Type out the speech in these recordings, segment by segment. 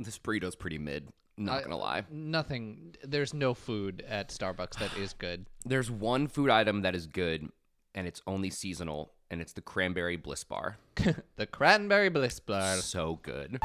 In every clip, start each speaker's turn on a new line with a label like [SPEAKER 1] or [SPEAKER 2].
[SPEAKER 1] This burrito's pretty mid. Not gonna lie.
[SPEAKER 2] Nothing. There's no food at Starbucks that is good.
[SPEAKER 1] There's one food item that is good, and it's only seasonal, and it's the cranberry bliss bar.
[SPEAKER 2] the cranberry bliss bar.
[SPEAKER 1] So good.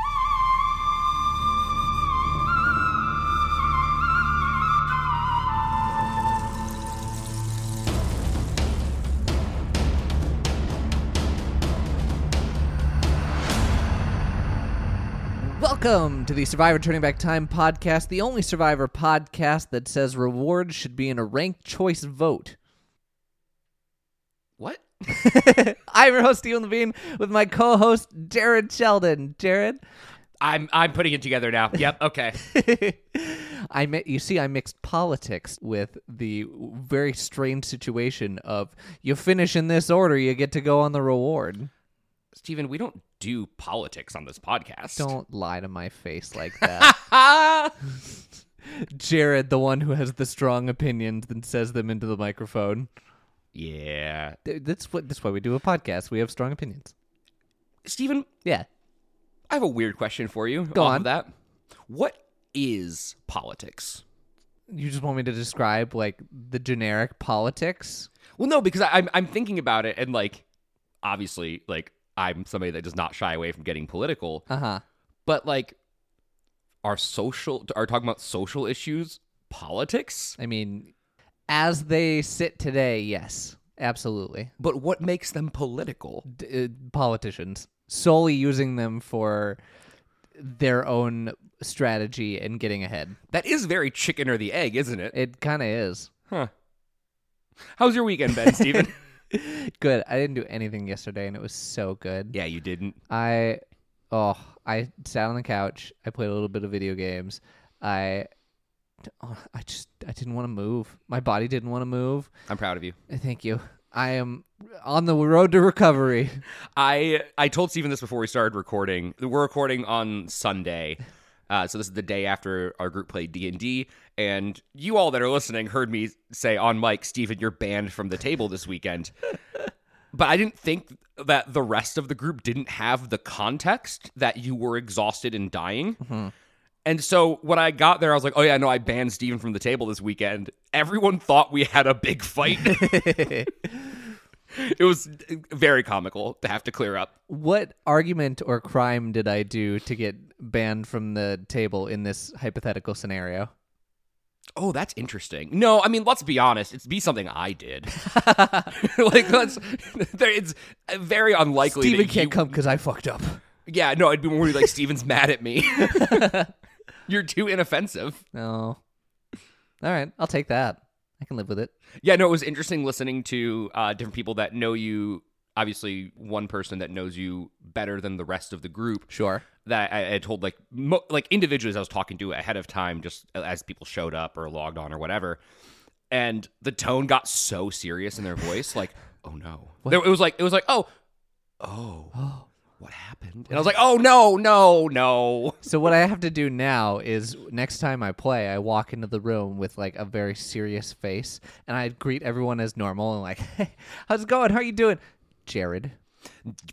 [SPEAKER 2] Welcome to the Survivor Turning Back Time podcast, the only Survivor podcast that says rewards should be in a ranked choice vote.
[SPEAKER 1] What?
[SPEAKER 2] I'm your host, Steven Levine, with my co-host, Jared Sheldon. Jared,
[SPEAKER 1] I'm I'm putting it together now. Yep. Okay.
[SPEAKER 2] I mi- you see, I mixed politics with the very strange situation of you finish in this order, you get to go on the reward.
[SPEAKER 1] Steven, we don't do politics on this podcast.
[SPEAKER 2] Don't lie to my face like that. Jared, the one who has the strong opinions, and says them into the microphone.
[SPEAKER 1] Yeah.
[SPEAKER 2] That's what. That's why we do a podcast. We have strong opinions.
[SPEAKER 1] Steven,
[SPEAKER 2] Yeah.
[SPEAKER 1] I have a weird question for you.
[SPEAKER 2] Go on.
[SPEAKER 1] That. What is politics?
[SPEAKER 2] You just want me to describe like the generic politics?
[SPEAKER 1] Well, no, because I, I'm I'm thinking about it, and like, obviously, like I'm somebody that does not shy away from getting political,
[SPEAKER 2] Uh huh.
[SPEAKER 1] but like, are social are talking about social issues politics?
[SPEAKER 2] I mean, as they sit today, yes, absolutely.
[SPEAKER 1] But what makes them political?
[SPEAKER 2] D- uh, politicians solely using them for their own strategy and getting ahead.
[SPEAKER 1] That is very chicken or the egg, isn't it?
[SPEAKER 2] It kind of is.
[SPEAKER 1] Huh. How's your weekend been, Steven?
[SPEAKER 2] Good. I didn't do anything yesterday, and it was so good.
[SPEAKER 1] yeah, you didn't.
[SPEAKER 2] I, oh, I sat on the couch. I played a little bit of video games. I, oh, I just, I didn't want to move. My body didn't want to move.
[SPEAKER 1] I'm proud of you.
[SPEAKER 2] Uh, Thank you. I am on the road to recovery.
[SPEAKER 1] I I told Steven this before we started recording. We're recording on Sunday. Uh, so this is the day after our group played D and D, and you all that are listening heard me say on mic, Steven, you're banned from the table this weekend. but I didn't think that the rest of the group didn't have the context that you were exhausted and dying. And so when I got there, I was like, "Oh yeah, no, I banned Steven from the table this weekend." Everyone thought we had a big fight. it was very comical to have to clear up.
[SPEAKER 2] What argument or crime did I do to get banned from the table in this hypothetical scenario?
[SPEAKER 1] Oh, that's interesting. No, I mean, let's be honest. It's be something I did. like, let's. There, it's very unlikely.
[SPEAKER 2] Steven can't
[SPEAKER 1] you-
[SPEAKER 2] come because I fucked up.
[SPEAKER 1] Yeah, no, I'd be more like Steven's mad at me. You're too inoffensive.
[SPEAKER 2] No. All right, I'll take that. I can live with it.
[SPEAKER 1] Yeah, no, it was interesting listening to uh, different people that know you. Obviously, one person that knows you better than the rest of the group.
[SPEAKER 2] Sure.
[SPEAKER 1] That I, I told like mo- like individuals I was talking to ahead of time, just as people showed up or logged on or whatever, and the tone got so serious in their voice, like, "Oh no!" There, it was like it was like, "Oh, oh, what happened?" And I was like, "Oh no, no, no!"
[SPEAKER 2] So what I have to do now is next time I play, I walk into the room with like a very serious face, and I greet everyone as normal and like, "Hey, how's it going? How are you doing, Jared?"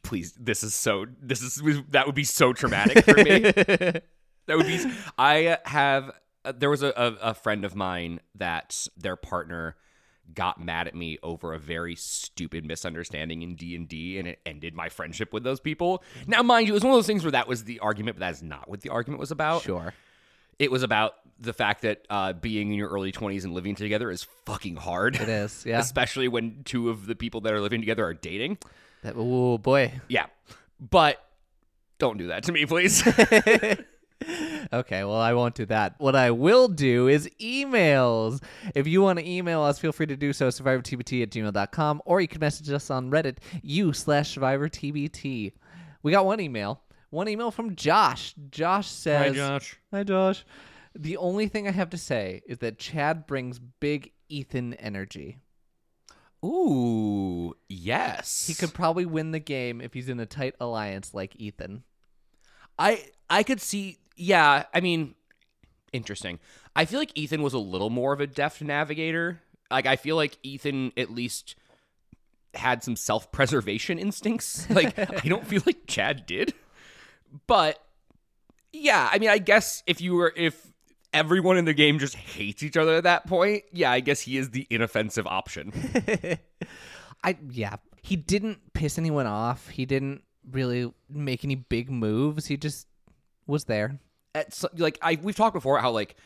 [SPEAKER 1] Please, this is so. This is that would be so traumatic for me. that would be. I have. Uh, there was a, a, a friend of mine that their partner got mad at me over a very stupid misunderstanding in D and D, and it ended my friendship with those people. Now, mind you, it was one of those things where that was the argument, but that is not what the argument was about.
[SPEAKER 2] Sure.
[SPEAKER 1] It was about the fact that uh, being in your early twenties and living together is fucking hard.
[SPEAKER 2] It is. Yeah.
[SPEAKER 1] especially when two of the people that are living together are dating.
[SPEAKER 2] That, oh boy.
[SPEAKER 1] Yeah, but don't do that to me, please.
[SPEAKER 2] Okay, well, I won't do that. What I will do is emails. If you want to email us, feel free to do so, survivortbt at gmail.com, or you can message us on Reddit, u slash survivortbt. We got one email. One email from Josh. Josh says, Hi, Josh. Hi, Josh. The only thing I have to say is that Chad brings big Ethan energy.
[SPEAKER 1] Ooh, yes.
[SPEAKER 2] He could probably win the game if he's in a tight alliance like Ethan.
[SPEAKER 1] I I could see. Yeah, I mean, interesting. I feel like Ethan was a little more of a deft navigator. Like I feel like Ethan at least had some self-preservation instincts. Like I don't feel like Chad did. But Yeah, I mean, I guess if you were if everyone in the game just hates each other at that point, yeah, I guess he is the inoffensive option.
[SPEAKER 2] I yeah, he didn't piss anyone off. He didn't really make any big moves. He just was there.
[SPEAKER 1] It's like I we've talked before how like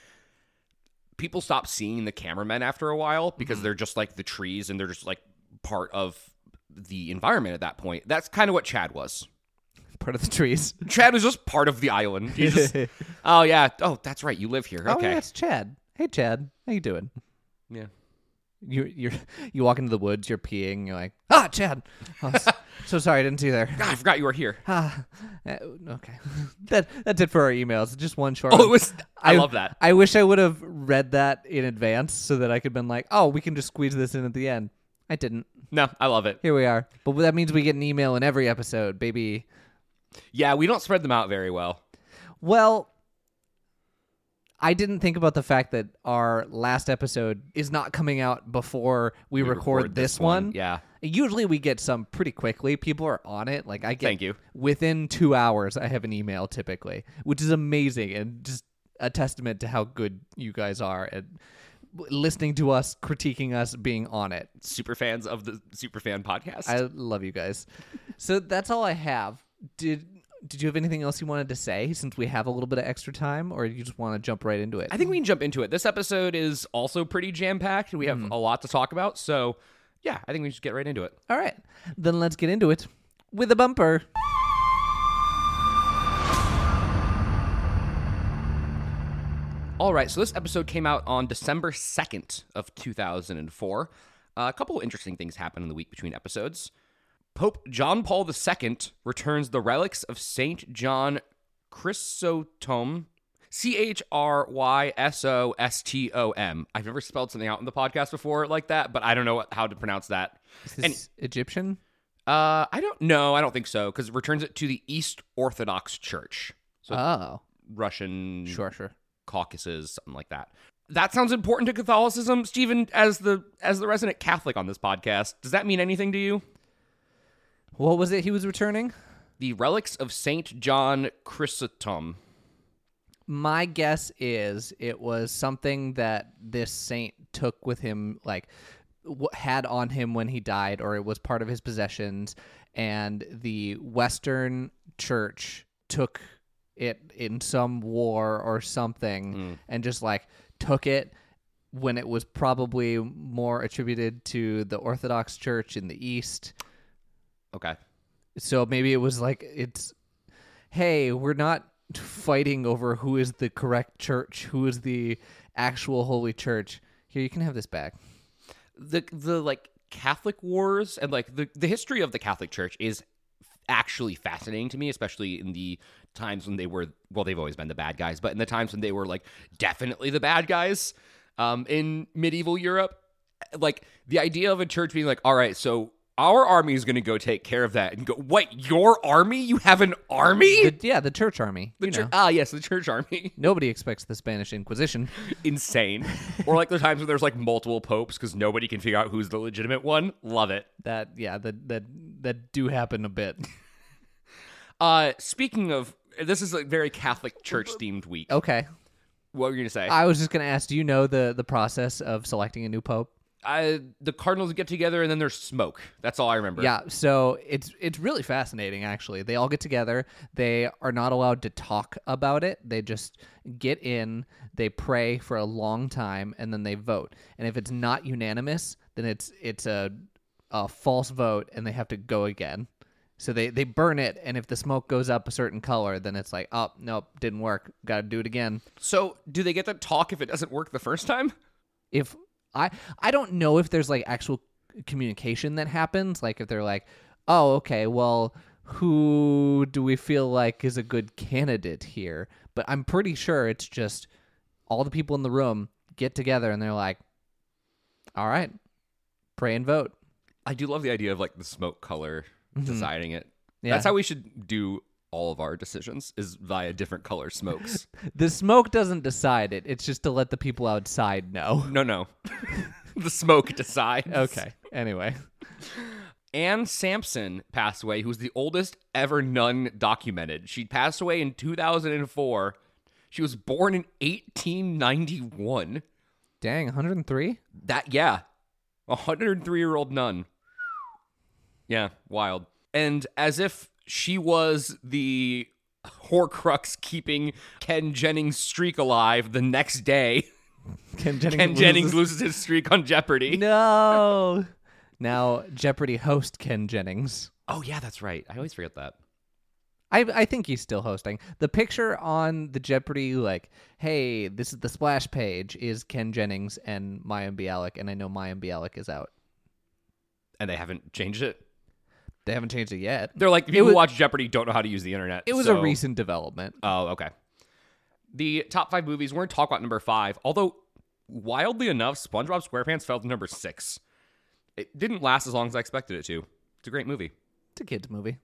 [SPEAKER 1] people stop seeing the cameramen after a while because mm-hmm. they're just like the trees and they're just like part of the environment at that point. That's kind of what Chad was.
[SPEAKER 2] Part of the trees.
[SPEAKER 1] Chad was just part of the island. Just, oh yeah, oh that's right, you live here.
[SPEAKER 2] Oh,
[SPEAKER 1] Okay,
[SPEAKER 2] yeah, it's Chad. Hey, Chad. How you doing?
[SPEAKER 1] yeah.
[SPEAKER 2] You you you walk into the woods. You're peeing. You're like, ah, Chad. So sorry, I didn't see you there.
[SPEAKER 1] God, I forgot you were here.
[SPEAKER 2] Ah, uh, okay. that that's it for our emails. Just one short.
[SPEAKER 1] Oh,
[SPEAKER 2] one.
[SPEAKER 1] it was. I, love that.
[SPEAKER 2] I wish I would have read that in advance so that I could have been like, oh, we can just squeeze this in at the end. I didn't.
[SPEAKER 1] No, I love it.
[SPEAKER 2] Here we are. But that means we get an email in every episode, baby.
[SPEAKER 1] Yeah, we don't spread them out very well.
[SPEAKER 2] Well, I didn't think about the fact that our last episode is not coming out before we,
[SPEAKER 1] We
[SPEAKER 2] record, this one.
[SPEAKER 1] Yeah.
[SPEAKER 2] Usually we get some pretty quickly. People are on it. Like I get
[SPEAKER 1] Thank you.
[SPEAKER 2] within two hours I have an email typically, which is amazing and just a testament to how good you guys are at listening to us, critiquing us, being on it.
[SPEAKER 1] Super fans of the Super Fan podcast.
[SPEAKER 2] I love you guys. so that's all I have. Did did you have anything else you wanted to say since we have a little bit of extra time, or you just want to jump right into it?
[SPEAKER 1] I think we can jump into it. This episode is also pretty jam packed. We have a lot to talk about. So, yeah, I think we should get right into it.
[SPEAKER 2] all right, then let's get into it with a bumper.
[SPEAKER 1] All right, so this episode came out on December 2nd of 2004. Uh, a couple of interesting things happened in the week between episodes. Pope John Paul II returns the relics of Saint John Chrysostom, C H R Y S O S T O M. I've never spelled something out in the podcast before like that, but I don't know what, how to pronounce that.
[SPEAKER 2] Is this Egyptian?
[SPEAKER 1] Uh, I don't know. I don't think so because it returns it to the East Orthodox Church. So
[SPEAKER 2] Oh,
[SPEAKER 1] Russian
[SPEAKER 2] sure, sure.
[SPEAKER 1] Caucasus, something like that. That sounds important to Catholicism, Steven. As the as the resident Catholic on this podcast, does that mean anything to you?
[SPEAKER 2] What was it he was returning?
[SPEAKER 1] The relics of Saint John Chrysostom.
[SPEAKER 2] My guess is it was something that this saint took with him, like had on him when he died, or it was part of his possessions, and the Western Church took it in some war or something, hmm. and just like took it when it was probably more attributed to the Orthodox Church in the East.
[SPEAKER 1] Okay.
[SPEAKER 2] So maybe it was like it's hey, we're not fighting over who is the correct church, who is the actual holy church. Here you can have this back.
[SPEAKER 1] The the like Catholic wars and like the the history of the Catholic Church is actually fascinating to me, especially in the times when they were well, they've always been the bad guys, but in the times when they were like definitely the bad guys um, in medieval Europe, like the idea of a church being like, all right, so our army is going to go take care of that, and go, what your army? You have an army?
[SPEAKER 2] The, yeah, the church army.
[SPEAKER 1] The
[SPEAKER 2] you
[SPEAKER 1] chur-
[SPEAKER 2] know.
[SPEAKER 1] ah, yes, the church army.
[SPEAKER 2] Nobody expects the Spanish Inquisition.
[SPEAKER 1] Insane. or like the times when there's like multiple popes because nobody can figure out who's the legitimate one. Love it.
[SPEAKER 2] That yeah, that that that do happen a bit.
[SPEAKER 1] Uh, speaking of, this is a very Catholic church themed week.
[SPEAKER 2] Okay.
[SPEAKER 1] What were you gonna say?
[SPEAKER 2] I was just gonna ask, do you know the the process of selecting a new pope?
[SPEAKER 1] I, the Cardinals get together and then there's smoke. That's all I remember.
[SPEAKER 2] Yeah, so it's it's really fascinating actually. They all get together. They are not allowed to talk about it. They just get in, they pray for a long time and then they vote. And if it's not unanimous, then it's it's a a false vote and they have to go again. So they they burn it and if the smoke goes up a certain color, then it's like, "Oh, nope, didn't work. Got to do it again."
[SPEAKER 1] So do they get to talk if it doesn't work the first time?
[SPEAKER 2] if I I don't know if there's like actual communication that happens like if they're like oh okay well who do we feel like is a good candidate here but I'm pretty sure it's just all the people in the room get together and they're like all right pray and vote
[SPEAKER 1] I do love the idea of like the smoke color mm-hmm. deciding it.
[SPEAKER 2] Yeah.
[SPEAKER 1] That's how we should do all of our decisions is via different color smokes.
[SPEAKER 2] the smoke doesn't decide it it's just to let the people outside know
[SPEAKER 1] no, no. the smoke decides.
[SPEAKER 2] okay anyway
[SPEAKER 1] Anne Sampson passed away, who's the oldest ever nun documented. She passed away in 2004. She was born in 1891.
[SPEAKER 2] Dang, 103?
[SPEAKER 1] That, yeah, a 103 year old nun. Yeah, wild. And as if she was the Horcrux keeping Ken Jennings' streak alive the next day,
[SPEAKER 2] Ken Jennings,
[SPEAKER 1] Ken Jennings
[SPEAKER 2] loses-
[SPEAKER 1] loses his streak on Jeopardy.
[SPEAKER 2] No. now, Jeopardy host Ken Jennings.
[SPEAKER 1] Oh, yeah, that's right. I always forget that.
[SPEAKER 2] I I think he's still hosting. The picture on the Jeopardy, like, hey, this is the splash page, is Ken Jennings and Mayim Bialik, and I know Mayim Bialik is out.
[SPEAKER 1] And they haven't changed it.
[SPEAKER 2] They haven't changed it yet.
[SPEAKER 1] They're like, people
[SPEAKER 2] was-
[SPEAKER 1] who watch Jeopardy don't know how to use the internet.
[SPEAKER 2] It was
[SPEAKER 1] so-
[SPEAKER 2] a recent development.
[SPEAKER 1] Oh, okay. The top five movies, we're to talk about number five, although wildly enough, SpongeBob SquarePants fell to number six. It didn't last as long as I expected it to. It's a great movie.
[SPEAKER 2] It's a kids movie.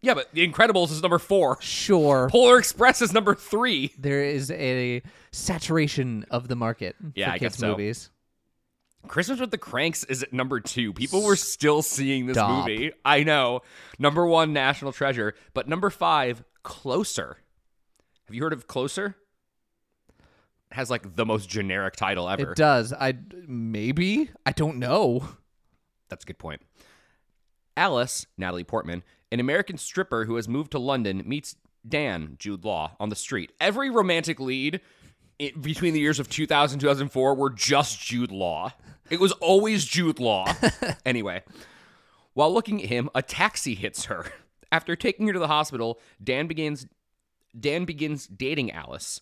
[SPEAKER 1] Yeah, but The Incredibles is number four.
[SPEAKER 2] Sure.
[SPEAKER 1] Polar Express is number three.
[SPEAKER 2] There is a saturation of the market
[SPEAKER 1] Yeah,
[SPEAKER 2] for
[SPEAKER 1] I
[SPEAKER 2] kids
[SPEAKER 1] guess so.
[SPEAKER 2] movies.
[SPEAKER 1] Christmas with the Cranks is at number two. People were still seeing this
[SPEAKER 2] Stop.
[SPEAKER 1] movie. I know. Number one, National Treasure. But number five, Closer. Have you heard of Closer? It has like the most generic title ever.
[SPEAKER 2] It does. I maybe I don't know.
[SPEAKER 1] That's a good point. Alice, Natalie Portman, an American stripper who has moved to London, meets Dan, Jude Law, on the street. Every romantic lead i between the years of 2000 and 2004 were just Jude Law. It was always Jude Law. anyway, while looking at him, a taxi hits her. After taking her to the hospital, Dan begins Dan begins dating Alice.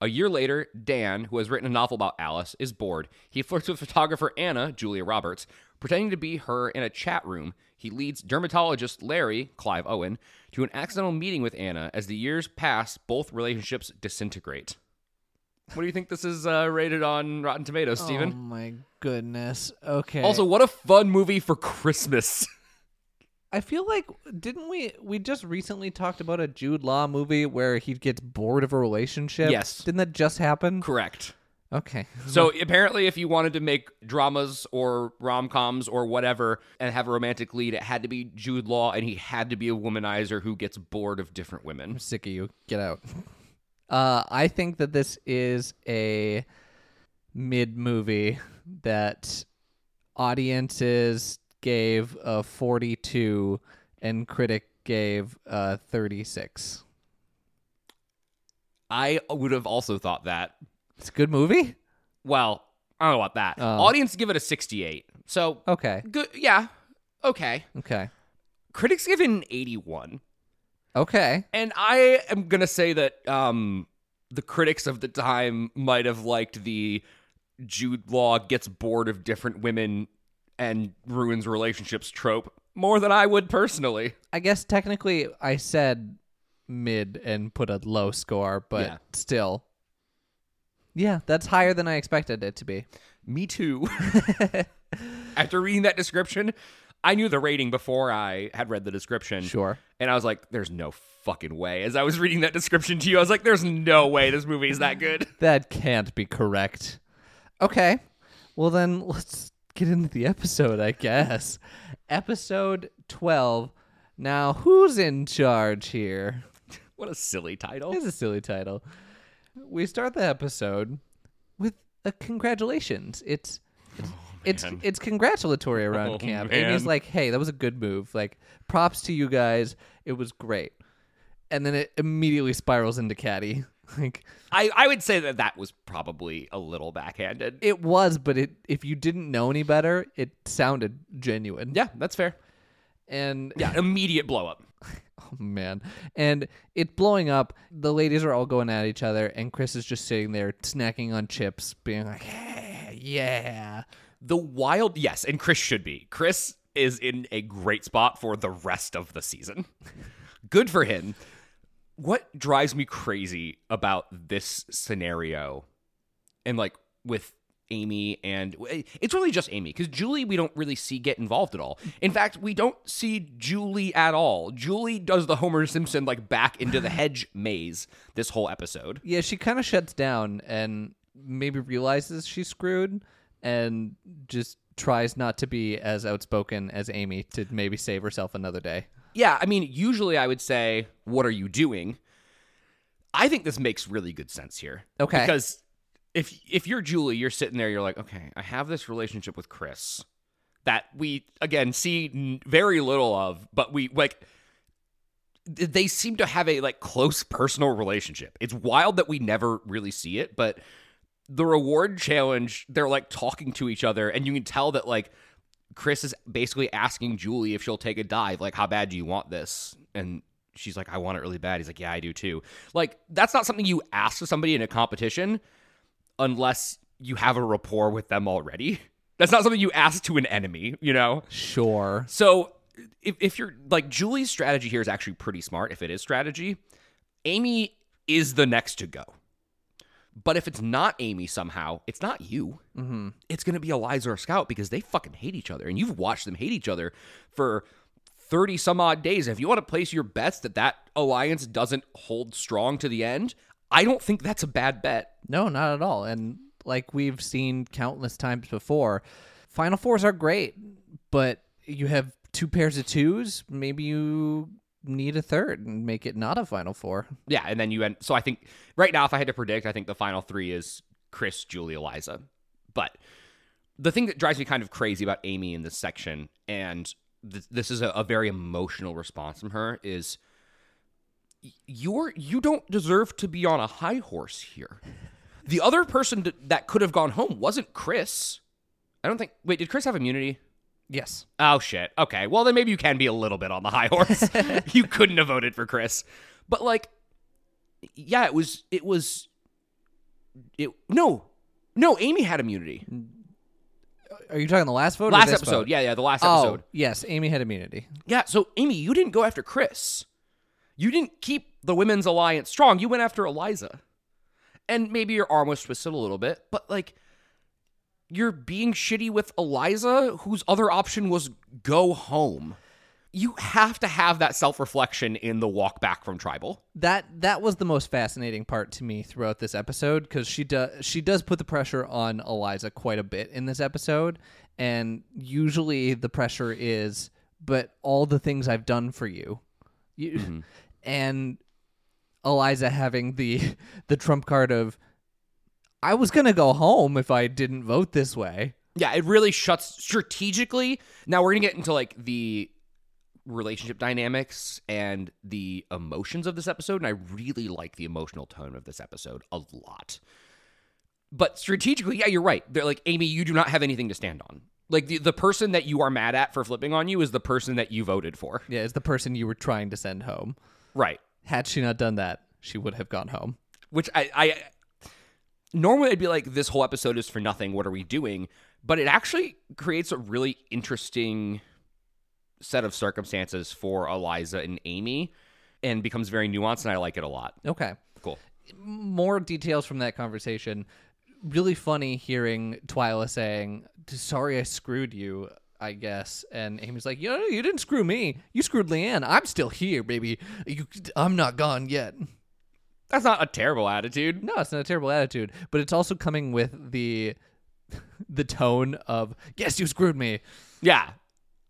[SPEAKER 1] A year later, Dan, who has written a novel about Alice, is bored. He flirts with photographer Anna, Julia Roberts, pretending to be her in a chat room. He leads dermatologist Larry, Clive Owen, to an accidental meeting with Anna. As the years pass, both relationships disintegrate. What do you think this is uh, rated on Rotten Tomatoes, Steven?
[SPEAKER 2] Oh my goodness. Okay.
[SPEAKER 1] Also, what a fun movie for Christmas.
[SPEAKER 2] I feel like didn't we we just recently talked about a Jude Law movie where he gets bored of a relationship?
[SPEAKER 1] Yes.
[SPEAKER 2] Didn't that just happen?
[SPEAKER 1] Correct.
[SPEAKER 2] Okay.
[SPEAKER 1] So apparently, if you wanted to make dramas or rom coms or whatever and have a romantic lead, it had to be Jude Law, and he had to be a womanizer who gets bored of different women.
[SPEAKER 2] I'm sick of you. Get out. Uh, I think that this is a mid movie that audiences gave a 42 and critic gave a 36.
[SPEAKER 1] I would have also thought that.
[SPEAKER 2] It's a good movie?
[SPEAKER 1] Well, I don't know about that.
[SPEAKER 2] Oh.
[SPEAKER 1] Audience give it a 68. So
[SPEAKER 2] Okay.
[SPEAKER 1] good. Yeah. Okay.
[SPEAKER 2] Okay.
[SPEAKER 1] Critics give it an 81.
[SPEAKER 2] Okay.
[SPEAKER 1] And I am gonna say that um, the critics of the time might have liked the Jude Law gets bored of different women and ruins relationships trope more than I would personally.
[SPEAKER 2] I guess technically I said mid and put a low score, but
[SPEAKER 1] Yeah.
[SPEAKER 2] still. Yeah, that's higher than I expected it to be.
[SPEAKER 1] Me too. After reading that description, I knew the rating before I had read the description.
[SPEAKER 2] Sure.
[SPEAKER 1] And I was like, there's no fucking way. As I was reading that description to you, I was like, there's no way this movie is that good.
[SPEAKER 2] That can't be correct. Okay. Well, then let's get into the episode, I guess. Episode 12. Now, who's in charge here?
[SPEAKER 1] What a silly title.
[SPEAKER 2] It's a silly title. We start the episode with a congratulations. It's it's it's,
[SPEAKER 1] man.
[SPEAKER 2] it's congratulatory around
[SPEAKER 1] Oh,
[SPEAKER 2] camp.
[SPEAKER 1] man.
[SPEAKER 2] Ami's like, "Hey, that was a good move. Like, props to you guys. It was great." And then it immediately spirals into catty. Like
[SPEAKER 1] I, I would say that that was probably a little backhanded.
[SPEAKER 2] it was, but it if you didn't know any better, it sounded genuine.
[SPEAKER 1] yeah, that's fair.
[SPEAKER 2] And
[SPEAKER 1] Yeah, immediate blow up.
[SPEAKER 2] Oh man. And it's blowing up. The ladies are all going at each other and Chris is just sitting there snacking on chips, being like, "Hey, yeah."
[SPEAKER 1] The wild, yes, and Chris should be. Chris is in a great spot for the rest of the season. Good for him. What drives me crazy about this scenario and like with Ami and it's really just Ami because Julie we don't really see get involved at all. In fact, we don't see Julie at all. Julie does the Homer Simpson like back into the hedge maze this whole episode.
[SPEAKER 2] Yeah, she kind of shuts down and maybe realizes she's screwed and just tries not to be as outspoken as Ami to maybe save herself another day.
[SPEAKER 1] Yeah, I mean, usually I would say, "What are you doing?" I think this makes really good sense here.
[SPEAKER 2] Okay.
[SPEAKER 1] Because if if you're Julie, you're sitting there, you're like, "Okay, I have this relationship with Chris that we again see n- very little of, but we like they seem to have a like close personal relationship. It's wild that we never really see it, but the reward challenge, they're like talking to each other, and you can tell that like Chris is basically asking Julie if she'll take a dive. Like, how bad do you want this? And she's like, I want it really bad. He's like, Yeah, I do too. Like, that's not something you ask of somebody in a competition unless you have a rapport with them already. That's not something you ask to an enemy, you know?
[SPEAKER 2] Sure.
[SPEAKER 1] So if, if you're like Julie's strategy here is actually pretty smart if it is strategy. Ami is the next to go. But if it's not Ami somehow, it's not you. Mm-hmm. It's going to be Eliza or Scout because they fucking hate each other. And you've watched them hate each other for 30 some odd days. If you want to place your bets that that alliance doesn't hold strong to the end, I don't think that's a bad bet.
[SPEAKER 2] No, not at all. And like we've seen countless times before, Final Fours are great, but you have two pairs of twos. Maybe you need a third and make it not a Final Four.
[SPEAKER 1] Yeah, and then you end. So I think right now, if I had to predict, I think the final three is Chris, Julie, Eliza. But the thing that drives me kind of crazy about Ami in this section, and th- this is a, a very emotional response from her, is you're you don't deserve to be on a high horse here. The other person that could have gone home wasn't Chris. I don't think. Wait, did Chris have immunity?
[SPEAKER 2] Yes.
[SPEAKER 1] Oh shit. Okay. Well, then maybe you can be a little bit on the high horse. you couldn't have voted for Chris. But like yeah, it was it was it no. No, Ami had immunity.
[SPEAKER 2] Are you talking the last vote? or
[SPEAKER 1] Last episode.
[SPEAKER 2] vote?
[SPEAKER 1] Yeah, yeah, the last
[SPEAKER 2] Oh,
[SPEAKER 1] episode.
[SPEAKER 2] yes. Ami had immunity.
[SPEAKER 1] Yeah, so Ami, you didn't go after Chris. You didn't keep the women's alliance strong. You went after Eliza. And maybe your arm was twisted a little bit, but like you're being shitty with Eliza, whose other option was go home. You have to have that self reflection in the walk back from tribal.
[SPEAKER 2] That that was the most fascinating part to me throughout this episode because she does she does put the pressure on Eliza quite a bit in this episode, and usually the pressure is, but all the things I've done for you, you mm-hmm. and Eliza having the the trump card of, I was gonna go home if I didn't vote this way.
[SPEAKER 1] Yeah, it really shuts strategically. Now we're gonna get into like the relationship dynamics and the emotions of this episode, and I really like the emotional tone of this episode a lot. But strategically, yeah, you're right. They're like, Ami, you do not have anything to stand on. Like the, the person that you are mad at for flipping on you is the person that you voted for.
[SPEAKER 2] Yeah, is the person you were trying to send home.
[SPEAKER 1] Right.
[SPEAKER 2] Had she not done that, she would have gone home.
[SPEAKER 1] Which I, I normally I'd be like, this whole episode is for nothing. What are we doing? But it actually creates a really interesting set of circumstances for Eliza and Ami and becomes very nuanced, and I like it a lot.
[SPEAKER 2] Okay.
[SPEAKER 1] Cool.
[SPEAKER 2] more details from that conversation. Really funny hearing Twila saying, "Sorry, I screwed you." I guess, and Ami's like, "You know, you didn't screw me. You screwed Leann. I'm still here, baby. You, I'm not gone yet."
[SPEAKER 1] That's not a terrible attitude.
[SPEAKER 2] No, it's not a terrible attitude, but it's also coming with the the tone of, "Yes, you screwed me."
[SPEAKER 1] Yeah.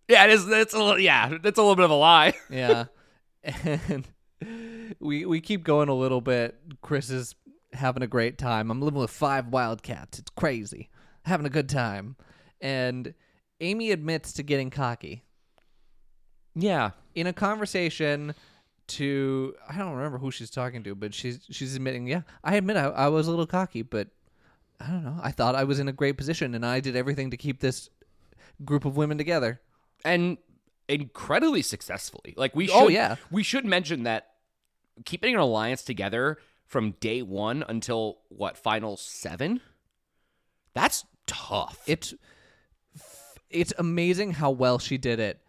[SPEAKER 1] Yeah, it is. It's a little. Yeah, it's a little bit of a lie.
[SPEAKER 2] Yeah, and we we keep going a little bit. Chris is having a great time. I'm living with five wildcats. It's crazy. Having a good time. And Ami admits to getting cocky
[SPEAKER 1] Yeah.
[SPEAKER 2] in a conversation to I don't remember who she's talking to, but she's she's admitting, yeah, I admit I, I was a little cocky, but I don't know. I thought I was in a great position and I did everything to keep this group of women together.
[SPEAKER 1] and incredibly successfully. Like we oh, should,
[SPEAKER 2] Oh, yeah.
[SPEAKER 1] we should mention that keeping an alliance together from day one until what final seven. That's tough.
[SPEAKER 2] It's it's amazing how well she did it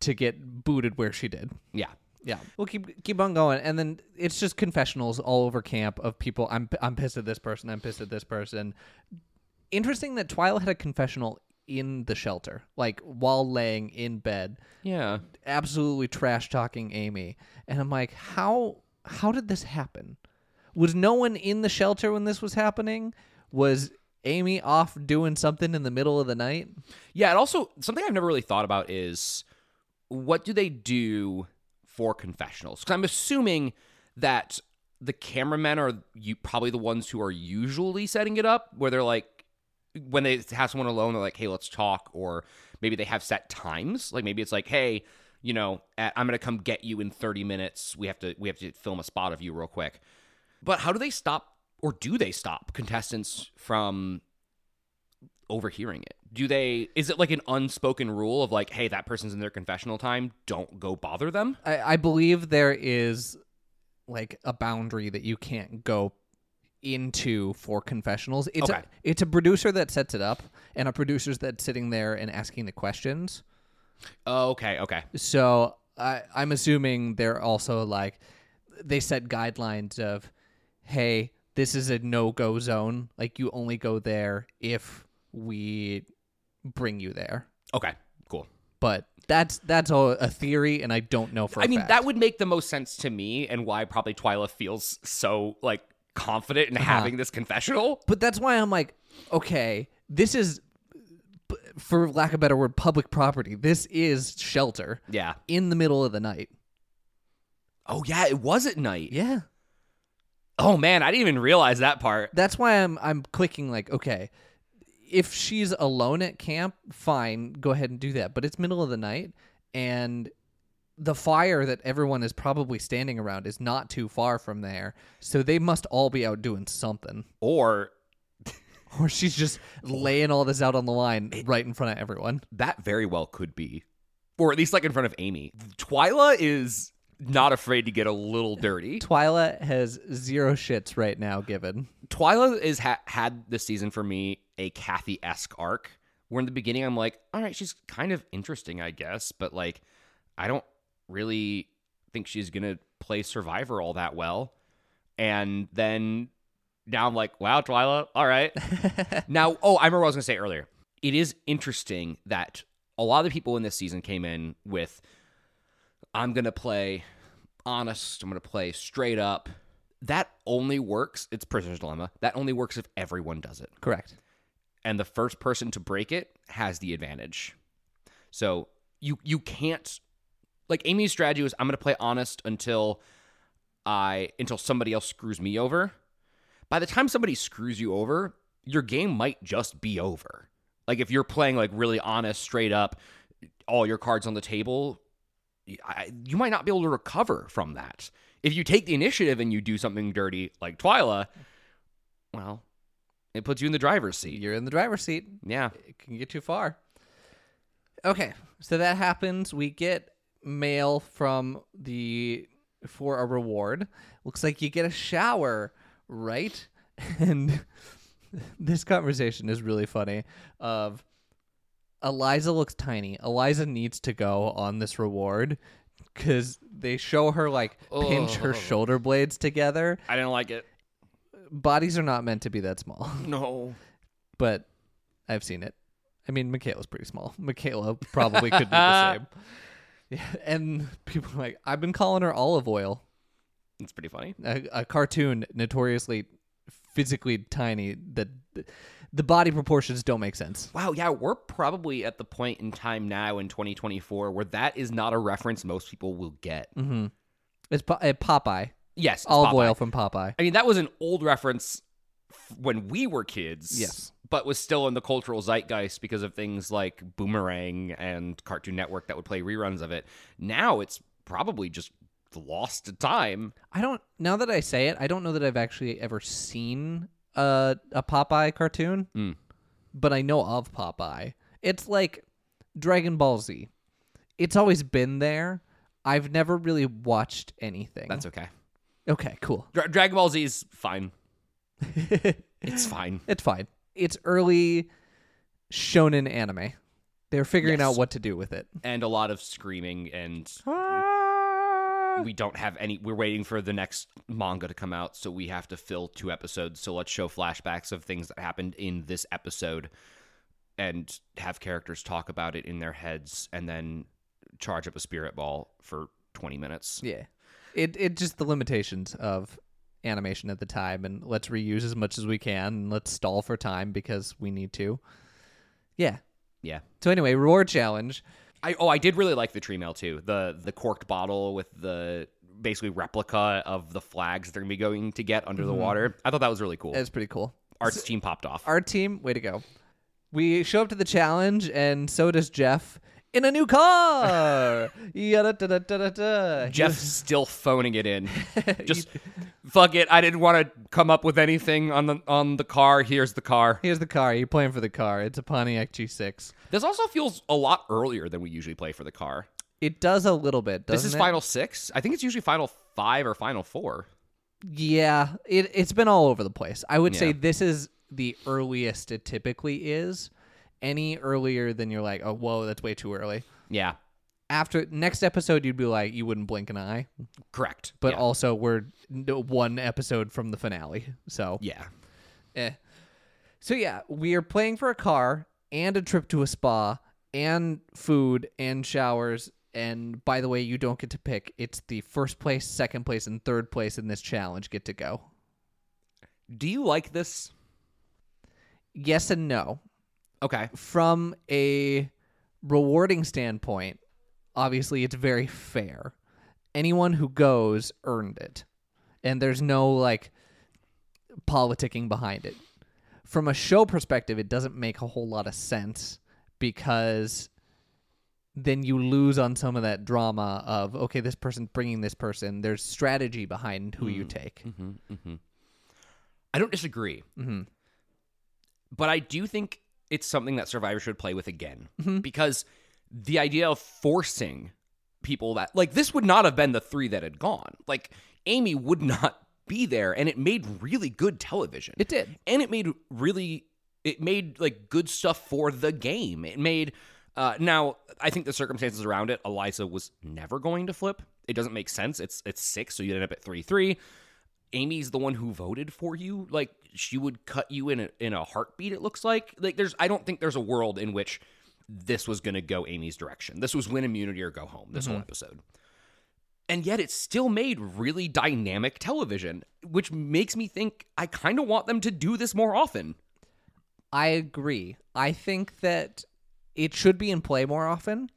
[SPEAKER 2] to get booted where she did.
[SPEAKER 1] yeah,
[SPEAKER 2] Yeah, we'll keep keep on going, and then it's just confessionals all over camp of people. I'm I'm pissed at this person. I'm pissed at this person. Interesting that Twila had a confessional in the shelter, like while laying in bed,
[SPEAKER 1] yeah.
[SPEAKER 2] absolutely trash talking Ami, and I'm like, how how did this happen? Was no one in the shelter when this was happening? Was Ami off doing something in the middle of the night.
[SPEAKER 1] Yeah, and also something I've never really thought about is what do they do for confessionals? Because I'm assuming that the cameramen are you probably the ones who are usually setting it up, where they're like when they have someone alone, they're like, "Hey, let's talk," or maybe they have set times. Like maybe it's like, "Hey, you know, at, I'm gonna come get you in 30 minutes. We have to we have to film a spot of you real quick." But how do they stop, or do they stop contestants from overhearing it? Do they? Is it like an unspoken rule of like, "Hey, that person's in their confessional time. Don't go bother them."
[SPEAKER 2] I, I believe there is like a boundary that you can't go into for confessionals. It's
[SPEAKER 1] Okay.
[SPEAKER 2] a it's a producer that sets it up and a producer's that's sitting there and asking the questions.
[SPEAKER 1] Oh, okay, okay.
[SPEAKER 2] So I I'm assuming they're also like they set guidelines of hey, this is a no go zone. Like you only go there if we bring you there.
[SPEAKER 1] Okay, cool.
[SPEAKER 2] But that's that's a, a theory and I don't know for
[SPEAKER 1] I mean,
[SPEAKER 2] fact.
[SPEAKER 1] that would make the most sense to me, and why probably Twila feels so like confident in uh-huh. having this confessional.
[SPEAKER 2] But that's why I'm like, okay, this is, for lack of a better word, public property. This is shelter
[SPEAKER 1] Yeah.
[SPEAKER 2] in the middle of the night.
[SPEAKER 1] Oh yeah, it was at night.
[SPEAKER 2] Yeah,
[SPEAKER 1] Oh man, I didn't even realize that part.
[SPEAKER 2] that's why I'm I'm clicking like, okay, if she's alone at camp, fine, go ahead and do that. But it's middle of the night, and the fire that everyone is probably standing around is not too far from there, so they must all be out doing something.
[SPEAKER 1] Or
[SPEAKER 2] Or she's just laying all this out on the line right in front of everyone.
[SPEAKER 1] that very well could be, or at least like in front of Ami. Twila is not afraid to get a little dirty.
[SPEAKER 2] Twila has zero shits right now given.
[SPEAKER 1] Twila is ha- had this season for me a Kathy esque arc. Where in the beginning I'm like, all right, she's kind of interesting, I guess, but like, I don't really think she's gonna play Survivor all that well. And then now I'm like, wow, Twila, all right. now, oh, I remember what I was gonna say earlier. It is interesting that a lot of the people in this season came in with, I'm gonna play honest, I'm gonna play straight up. That only works. It's Prisoner's Dilemma. That only works if everyone does it
[SPEAKER 2] Correct.
[SPEAKER 1] and the first person to break it has the advantage. So you you can't like Ami's strategy was I'm going to play honest until I until somebody else screws me over. By the time somebody screws you over, your game might just be over. Like if you're playing like really honest, straight up, all your cards on the table, I, you might not be able to recover from that. If you take the initiative and you do something dirty like Twila, well, it puts you in the driver's seat.
[SPEAKER 2] You're in the driver's seat.
[SPEAKER 1] Yeah.
[SPEAKER 2] It can get too far. Okay, so that happens. We get mail from the for a reward. Looks like you get a shower, right? And this conversation is really funny. Of Eliza looks tiny. Eliza needs to go on this reward because they show her like pinch her
[SPEAKER 1] Ugh.
[SPEAKER 2] shoulder blades together.
[SPEAKER 1] I didn't like it.
[SPEAKER 2] Bodies are not meant to be that small.
[SPEAKER 1] No.
[SPEAKER 2] but I've seen it. I mean, Michaela's pretty small. Michaela probably could do the same. Yeah, and people are like, I've been calling her olive oil.
[SPEAKER 1] It's pretty funny.
[SPEAKER 2] A, a cartoon notoriously physically tiny that the body proportions don't make sense.
[SPEAKER 1] Wow, yeah, we're probably at the point in time now in 2024 where that is not a reference most people will get.
[SPEAKER 2] Mm-hmm. It's po- uh, Popeye,
[SPEAKER 1] Yes, it's
[SPEAKER 2] olive
[SPEAKER 1] Popeye.
[SPEAKER 2] oil from Popeye.
[SPEAKER 1] I mean, that was an old reference f- when we were kids.
[SPEAKER 2] Yes.
[SPEAKER 1] But was still in the cultural zeitgeist because of things like Boomerang and Cartoon Network that would play reruns of it. Now it's probably just lost to time.
[SPEAKER 2] I don't. Now that I say it, I don't know that I've actually ever seen a a Popeye cartoon,
[SPEAKER 1] Mm.
[SPEAKER 2] but I know of Popeye. It's like Dragon Ball Z. It's always been there. I've never really watched anything.
[SPEAKER 1] That's okay.
[SPEAKER 2] okay. Cool.
[SPEAKER 1] Dra- Dragon Ball Z is fine. It's fine.
[SPEAKER 2] It's fine. It's early shonen anime. They're figuring
[SPEAKER 1] Yes.
[SPEAKER 2] out what to do with it.
[SPEAKER 1] And a lot of screaming and we don't have any we're waiting for the next manga to come out so we have to fill two episodes so let's show flashbacks of things that happened in this episode and have characters talk about it in their heads and then charge up a spirit ball for 20 minutes
[SPEAKER 2] Yeah. It it just the limitations of animation at the time and let's reuse as much as we can and let's stall for time because we need to. Yeah.
[SPEAKER 1] Yeah.
[SPEAKER 2] So anyway, reward challenge.
[SPEAKER 1] I oh I did really like the tree mail too. The the corked bottle with the basically replica of the flags they're gonna be going to get under the mm-hmm. water. I thought that was really cool.
[SPEAKER 2] It's pretty cool.
[SPEAKER 1] Art's team popped off.
[SPEAKER 2] Our team, way to go. We show up to the challenge, and so does Jeff in a new car.
[SPEAKER 1] Jeff's still phoning it in. Just fuck it. I didn't want to come up with anything on the on the car. Here's the car.
[SPEAKER 2] Here's the car. You're playing for the car. It's a Pontiac G6.
[SPEAKER 1] This also feels a lot earlier than we usually play for the car.
[SPEAKER 2] It does a little bit.
[SPEAKER 1] This is
[SPEAKER 2] it?
[SPEAKER 1] final six. I think it's usually final five or final four.
[SPEAKER 2] Yeah, it it's been all over the place. I would say this is the earliest it typically is. Any earlier than you're like, oh, whoa, that's way too early.
[SPEAKER 1] Yeah,
[SPEAKER 2] After next episode, you'd be like, you wouldn't blink an eye.
[SPEAKER 1] correct.
[SPEAKER 2] But
[SPEAKER 1] yeah.
[SPEAKER 2] also, we're n- one episode from the finale, so
[SPEAKER 1] yeah,
[SPEAKER 2] eh. So yeah, we are playing for a car and a trip to a spa and food and showers. And by the way, you don't get to pick. It's the first place, second place, and third place in this challenge get to go.
[SPEAKER 1] do you like this?
[SPEAKER 2] Yes and no.
[SPEAKER 1] Okay,
[SPEAKER 2] From a rewarding standpoint, obviously it's very fair. Anyone who goes earned it. And there's no like politicking behind it. From a show perspective, it doesn't make a whole lot of sense because then you lose on some of that drama of okay, this person bringing this person. There's strategy behind who you mm-hmm. take. Mm-hmm. Mm-hmm.
[SPEAKER 1] I don't disagree,
[SPEAKER 2] hmm
[SPEAKER 1] but I do think it's something that Survivor should play with again
[SPEAKER 2] Mm-hmm.
[SPEAKER 1] because the idea of forcing people that like this would not have been the three that had gone. Like Ami would not be there, and it made really good television.
[SPEAKER 2] It did.
[SPEAKER 1] and it made really it made like good stuff for the game it made uh now i think the circumstances around it eliza was never going to flip it doesn't make sense it's it's six so you end up at three three ami's the one who voted for you like she would cut you in a in a heartbeat it looks like like there's i don't think there's a world in which this was going to go ami's direction this was win immunity or go home this whole mm-hmm. episode and yet it still made really dynamic television, which makes me think I kind of want them to do this more often.
[SPEAKER 2] I agree. I think that it should be in play more often.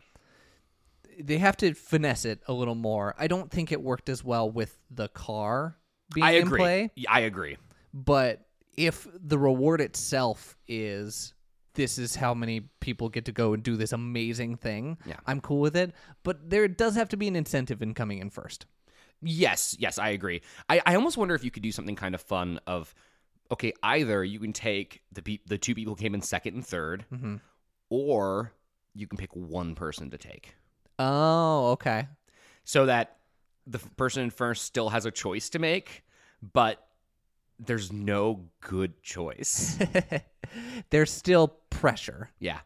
[SPEAKER 2] They have to finesse it a little more. I don't think it worked as well with the car being
[SPEAKER 1] I
[SPEAKER 2] in
[SPEAKER 1] agree.
[SPEAKER 2] play,
[SPEAKER 1] Yeah, I agree.
[SPEAKER 2] but if the reward itself is this is how many people get to go and do this amazing thing,
[SPEAKER 1] Yeah.
[SPEAKER 2] I'm cool with it. But there does have to be an incentive in coming in first.
[SPEAKER 1] Yes, yes, I agree. I, I almost wonder if you could do something kind of fun of okay, either you can take the pe- the two people who came in second and 3rd
[SPEAKER 2] Mm-hmm.
[SPEAKER 1] or you can pick one person to take.
[SPEAKER 2] Oh, okay.
[SPEAKER 1] So that the person in first still has a choice to make, but there's no good choice.
[SPEAKER 2] There's still pressure.
[SPEAKER 1] yeah.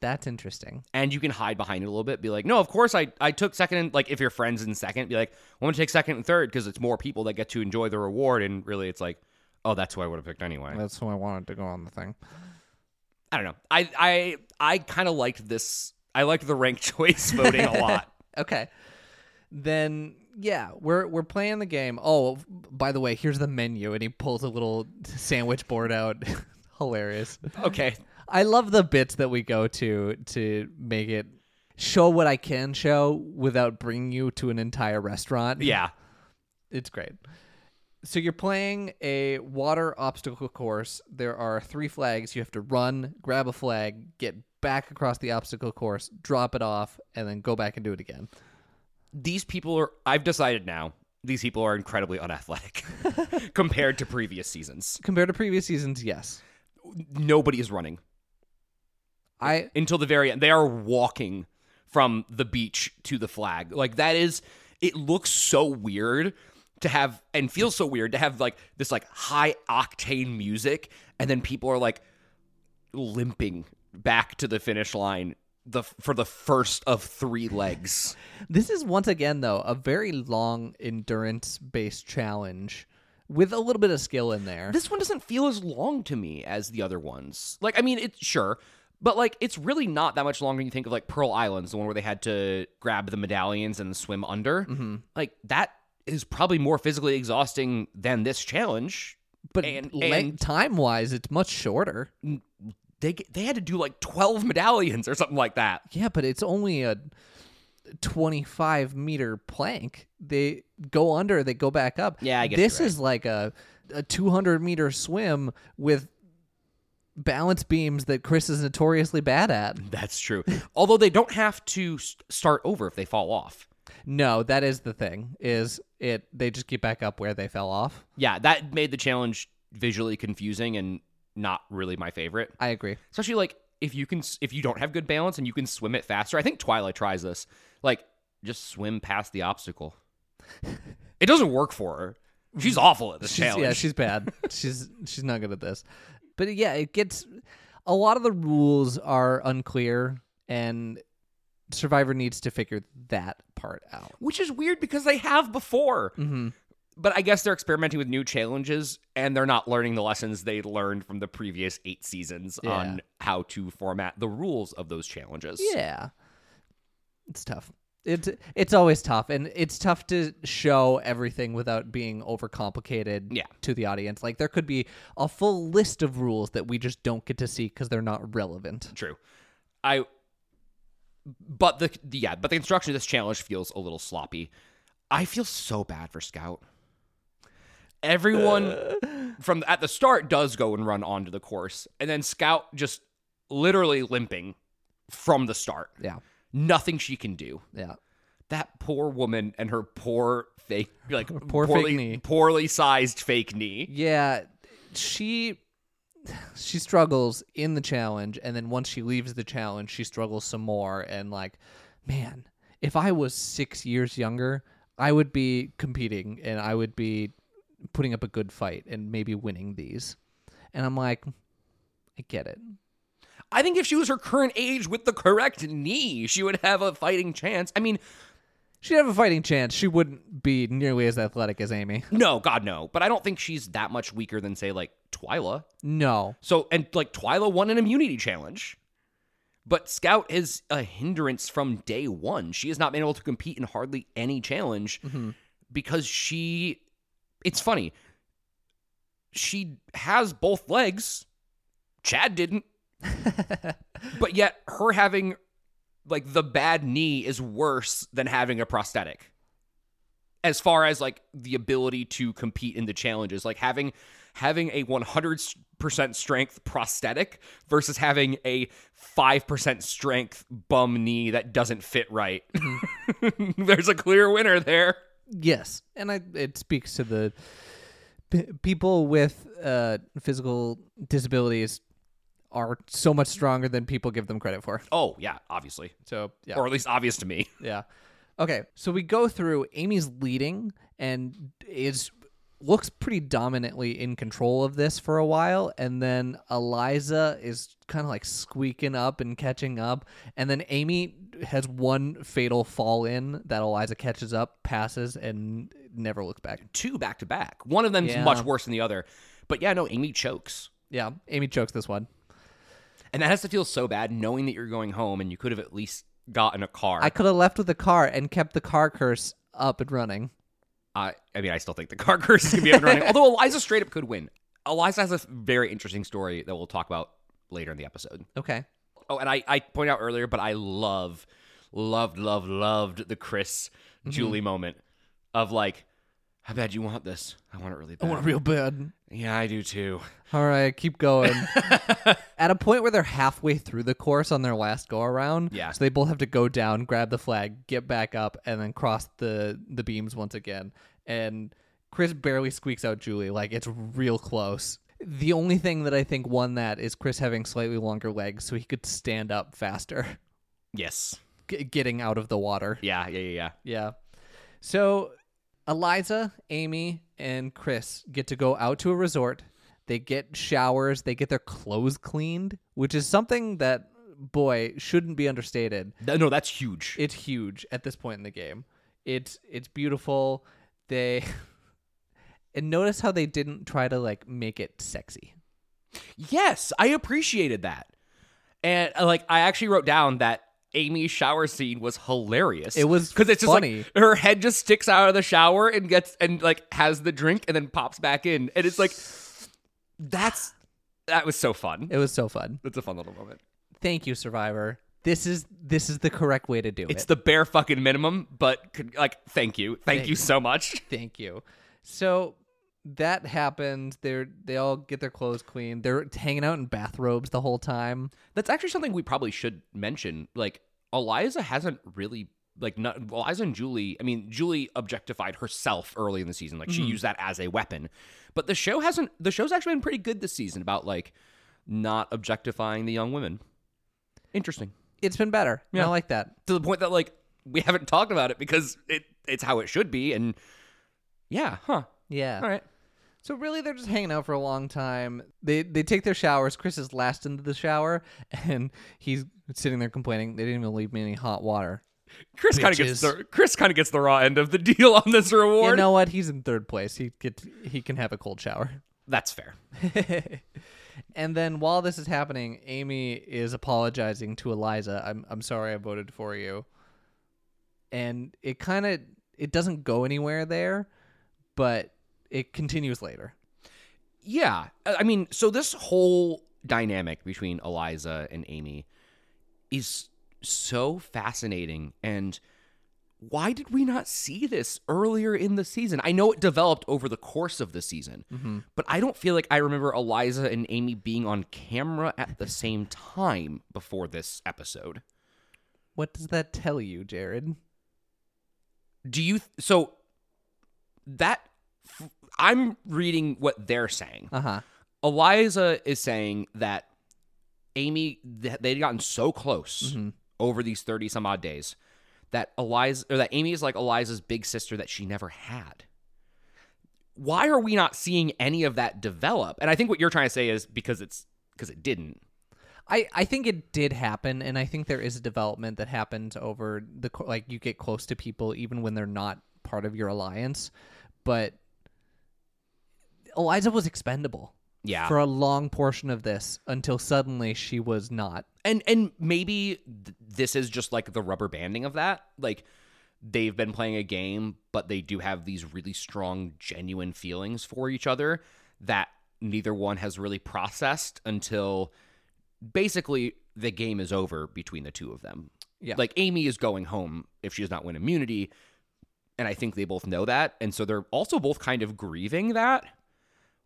[SPEAKER 2] That's interesting.
[SPEAKER 1] and you can hide behind it a little bit. Be like, no, of course I, I took second. And, like if your friends in second, be like, I want to take second and third because it's more people that get to enjoy the reward. And really, it's like, oh, that's who I would have picked anyway.
[SPEAKER 2] That's who I wanted to go on the thing.
[SPEAKER 1] I don't know. I I I kind of liked this. I liked the ranked choice voting a lot.
[SPEAKER 2] Okay. Then yeah, we're we're playing the game. Oh, by the way, here's the menu, and he pulls a little sandwich board out. Hilarious.
[SPEAKER 1] Okay,
[SPEAKER 2] I love the bits that we go to to make it show what I can show without bringing you to an entire restaurant.
[SPEAKER 1] yeah,
[SPEAKER 2] It's great. So you're playing a water obstacle course. There are three flags. You have to run, grab a flag, get back across the obstacle course, drop it off, and then go back and do it again.
[SPEAKER 1] These people are. I've decided now. These people are incredibly unathletic compared to previous seasons.
[SPEAKER 2] Compared to previous seasons, yes.
[SPEAKER 1] Nobody is running.
[SPEAKER 2] I
[SPEAKER 1] until the very end. They are walking from the beach to the flag. Like that is it looks so weird to have and feels so weird to have like this like high octane music and then people are like limping back to the finish line the for the first of 3 legs.
[SPEAKER 2] this is once again though a very long endurance based challenge with a little bit of skill in there.
[SPEAKER 1] This one doesn't feel as long to me as the other ones. Like, I mean, it's sure, but like, it's really not that much longer when you think of like Pearl Islands, the one where they had to grab the medallions and swim under. Mm-hmm. Like, that is probably more physically exhausting than this challenge.
[SPEAKER 2] But
[SPEAKER 1] And- and-
[SPEAKER 2] time-wise, it's much shorter.
[SPEAKER 1] They they had to do like 12 medallions or something like that.
[SPEAKER 2] Yeah, but it's only a 25 meter plank. They go under, they go back up.
[SPEAKER 1] Yeah, I guess
[SPEAKER 2] this
[SPEAKER 1] you're right.
[SPEAKER 2] is like a a 200 meter swim with balance beams that Chris is notoriously bad at.
[SPEAKER 1] That's true. Although they don't have to s- start over if they fall off.
[SPEAKER 2] No, that is the thing. Is it they just get back up where they fell off?
[SPEAKER 1] Yeah, that made the challenge visually confusing and not really my favorite.
[SPEAKER 2] I agree.
[SPEAKER 1] Especially like if you can if you don't have good balance and you can swim it faster. I think Twila tries this. Like just swim past the obstacle. it doesn't work for her. She's awful at this
[SPEAKER 2] She's,
[SPEAKER 1] challenge.
[SPEAKER 2] yeah, she's bad. she's she's not good at this. But yeah, it gets a lot of the rules are unclear and Survivor needs to figure that part out.
[SPEAKER 1] which is weird because they have before.
[SPEAKER 2] Mhm.
[SPEAKER 1] But I guess they're experimenting with new challenges and they're not learning the lessons they learned from the previous eight seasons
[SPEAKER 2] Yeah.
[SPEAKER 1] on how to format the rules of those challenges.
[SPEAKER 2] Yeah. It's tough. It's it's always tough and it's tough to show everything without being overcomplicated
[SPEAKER 1] Yeah.
[SPEAKER 2] to the audience. Like there could be a full list of rules that we just don't get to see cuz they're not relevant.
[SPEAKER 1] True. I but the, the yeah, but the instruction of this challenge feels a little sloppy. I feel so bad for Scout. Everyone uh. from at the start does go and run onto the course, and then Scout just literally limping from the start.
[SPEAKER 2] Yeah.
[SPEAKER 1] Nothing she can do.
[SPEAKER 2] Yeah.
[SPEAKER 1] That poor woman and her poor fake, like
[SPEAKER 2] Poor fake
[SPEAKER 1] poorly,
[SPEAKER 2] knee.
[SPEAKER 1] poorly sized fake knee.
[SPEAKER 2] Yeah, she she struggles in the challenge and then once she leaves the challenge, she struggles some more and like, man, if I was 6 years younger, I would be competing and I would be putting up a good fight and maybe winning these. And I'm like, I get it.
[SPEAKER 1] I think if she was her current age with the correct knee, she would have a fighting chance. I mean,
[SPEAKER 2] She'd have a fighting chance. She wouldn't be nearly as athletic as Ami.
[SPEAKER 1] no, God, no. But I don't think she's that much weaker than, say, like Twila.
[SPEAKER 2] No.
[SPEAKER 1] So, and like Twila won an immunity challenge. But Scout is a hindrance from day one. She has not been able to compete in hardly any challenge mm-hmm. because she. It's funny. She has both legs. Chad didn't. but yet, her having like the bad knee is worse than having a prosthetic. As far as like the ability to compete in the challenges, like having having a 100% strength prosthetic versus having a 5% strength bum knee that doesn't fit right. Mm-hmm. There's a clear winner there.
[SPEAKER 2] Yes, and I it speaks to the p- people with uh, physical disabilities are so much stronger than people give them credit for.
[SPEAKER 1] Oh, yeah, obviously.
[SPEAKER 2] So yeah,
[SPEAKER 1] Or at least obvious to me.
[SPEAKER 2] yeah. Okay, so we go through. Ami's leading and is looks pretty dominantly in control of this for a while, and then Eliza is kind of like squeaking up and catching up, and then Ami has one fatal fall in that Eliza catches up, passes, and never looks back.
[SPEAKER 1] Two back to back. One of them's
[SPEAKER 2] Yeah.
[SPEAKER 1] much worse than the other. But yeah, no, Ami chokes.
[SPEAKER 2] Yeah, Ami chokes this one.
[SPEAKER 1] And that has to feel so bad knowing that you're going home and you could have at least gotten a car.
[SPEAKER 2] I could have left with the car and kept the car curse up and running.
[SPEAKER 1] I, I mean, I still think the car curse is going to be up and running. Although Eliza straight up could win. Eliza has a very interesting story that we'll talk about later in the episode.
[SPEAKER 2] Okay.
[SPEAKER 1] Oh, and I, I pointed out earlier, but I love, loved, loved, loved the Chris
[SPEAKER 2] Mm-hmm.
[SPEAKER 1] Julie moment of like, how bad you want this? I want it really bad.
[SPEAKER 2] I want it real bad.
[SPEAKER 1] yeah, I do too.
[SPEAKER 2] All right, keep going. At a point where they're halfway through the course on their last go around,
[SPEAKER 1] Yeah.
[SPEAKER 2] So they both have to go down, grab the flag, get back up, and then cross the the beams once again. And Chris barely squeaks out Julie, like it's real close. The only thing that I think won that is Chris having slightly longer legs, so he could stand up faster,
[SPEAKER 1] Yes.
[SPEAKER 2] g- getting out of the water.
[SPEAKER 1] Yeah, yeah, yeah, yeah.
[SPEAKER 2] Yeah. So Eliza, Ami, and Chris get to go out to a resort. They get showers, they get their clothes cleaned, which is something that boy shouldn't be understated.
[SPEAKER 1] No, that's huge.
[SPEAKER 2] It's huge at this point in the game. It's it's beautiful. They and notice how they didn't try to like make it sexy.
[SPEAKER 1] Yes, I appreciated that. And uh, like I actually wrote down that Ami's shower scene was hilarious.
[SPEAKER 2] It was
[SPEAKER 1] because it's just
[SPEAKER 2] funny.
[SPEAKER 1] like her head just sticks out of the shower and gets and like has the drink and then pops back in, and it's like that's that was so fun.
[SPEAKER 2] It was so fun.
[SPEAKER 1] It's a fun little moment.
[SPEAKER 2] Thank you, Survivor. This is this is the correct way to do
[SPEAKER 1] It's
[SPEAKER 2] it.
[SPEAKER 1] It's the bare fucking minimum, but could- like, thank you, thank,
[SPEAKER 2] Thank
[SPEAKER 1] you so much.
[SPEAKER 2] Thank you. So that happened. They're they all get their clothes clean. They're hanging out in bathrobes the whole time.
[SPEAKER 1] That's actually something we probably should mention. Like, Eliza hasn't really like not Eliza and Julie. I mean, Julie objectified herself early in the season. Like, she mm-hmm. used that as a weapon. But the show hasn't. The show's actually been pretty good this season about like not objectifying the young women. Interesting
[SPEAKER 2] It's been better.
[SPEAKER 1] Yeah.
[SPEAKER 2] I like that.
[SPEAKER 1] to the point that like we haven't talked about it because it it's how it should be. And yeah, huh?
[SPEAKER 2] Yeah.
[SPEAKER 1] All right.
[SPEAKER 2] So really, they're just hanging out for a long time. They they take their showers. Chris is last into the shower, and he's sitting there complaining. They didn't even leave me any hot water.
[SPEAKER 1] Chris kind of gets the Chris kind of gets the raw end of the deal on this reward.
[SPEAKER 2] You know what? He's in third place. He get he can have a cold shower.
[SPEAKER 1] That's fair.
[SPEAKER 2] and then while this is happening, Ami is apologizing to Eliza. I'm I'm sorry I voted for you. And it kind of it doesn't go anywhere there, but it continues later.
[SPEAKER 1] Yeah. I mean, so this whole dynamic between Eliza and Ami is so fascinating. And why did we not see this earlier in the season? I know it developed over the course of the season, mm-hmm. but I don't feel like I remember Eliza and Ami being on camera at the same time before this episode.
[SPEAKER 2] What does that tell you, Jared?
[SPEAKER 1] Do you, so that, f- I'm reading what they're saying.
[SPEAKER 2] Uh huh.
[SPEAKER 1] Eliza is saying that Ami they'd gotten so close over these 30 some odd days that Eliza or that Ami is like Eliza's big sister that she never had. Why are we not seeing any of that develop? And I think what you're trying to say is because it's because it didn't.
[SPEAKER 2] I, I think it did happen, and I think there is a development that happens over the like you get close to people even when they're not part of your alliance, but Eliza was expendable
[SPEAKER 1] Yeah.
[SPEAKER 2] for a long portion of this until suddenly she was not.
[SPEAKER 1] and and maybe th- this is just like the rubber banding of that like they've been playing a game but they do have these really strong genuine feelings for each other that neither one has really processed until basically the game is over between the two of them
[SPEAKER 2] Yeah.
[SPEAKER 1] like ami is going home if she does not win immunity and i think they both know that and so they're also both kind of grieving that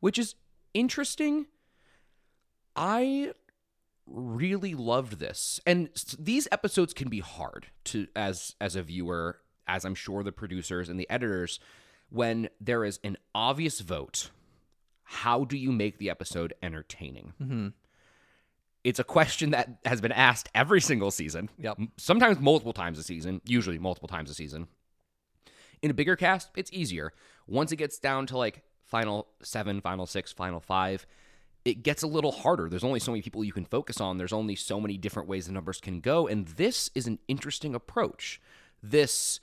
[SPEAKER 1] which is interesting. I really loved this. And these episodes can be hard to as as a viewer as i'm sure the producers and the editors when there is an obvious vote how do you make the episode entertaining?
[SPEAKER 2] Mm-hmm.
[SPEAKER 1] it's a question that has been asked every single season.
[SPEAKER 2] Yep.
[SPEAKER 1] Sometimes multiple times a season usually multiple times a season. In a bigger cast it's easier. Once it gets down to like final seven final six final five it gets a little harder. There's only so many people you can focus on. There's only so many different ways the numbers can go. And this is an interesting approach. This,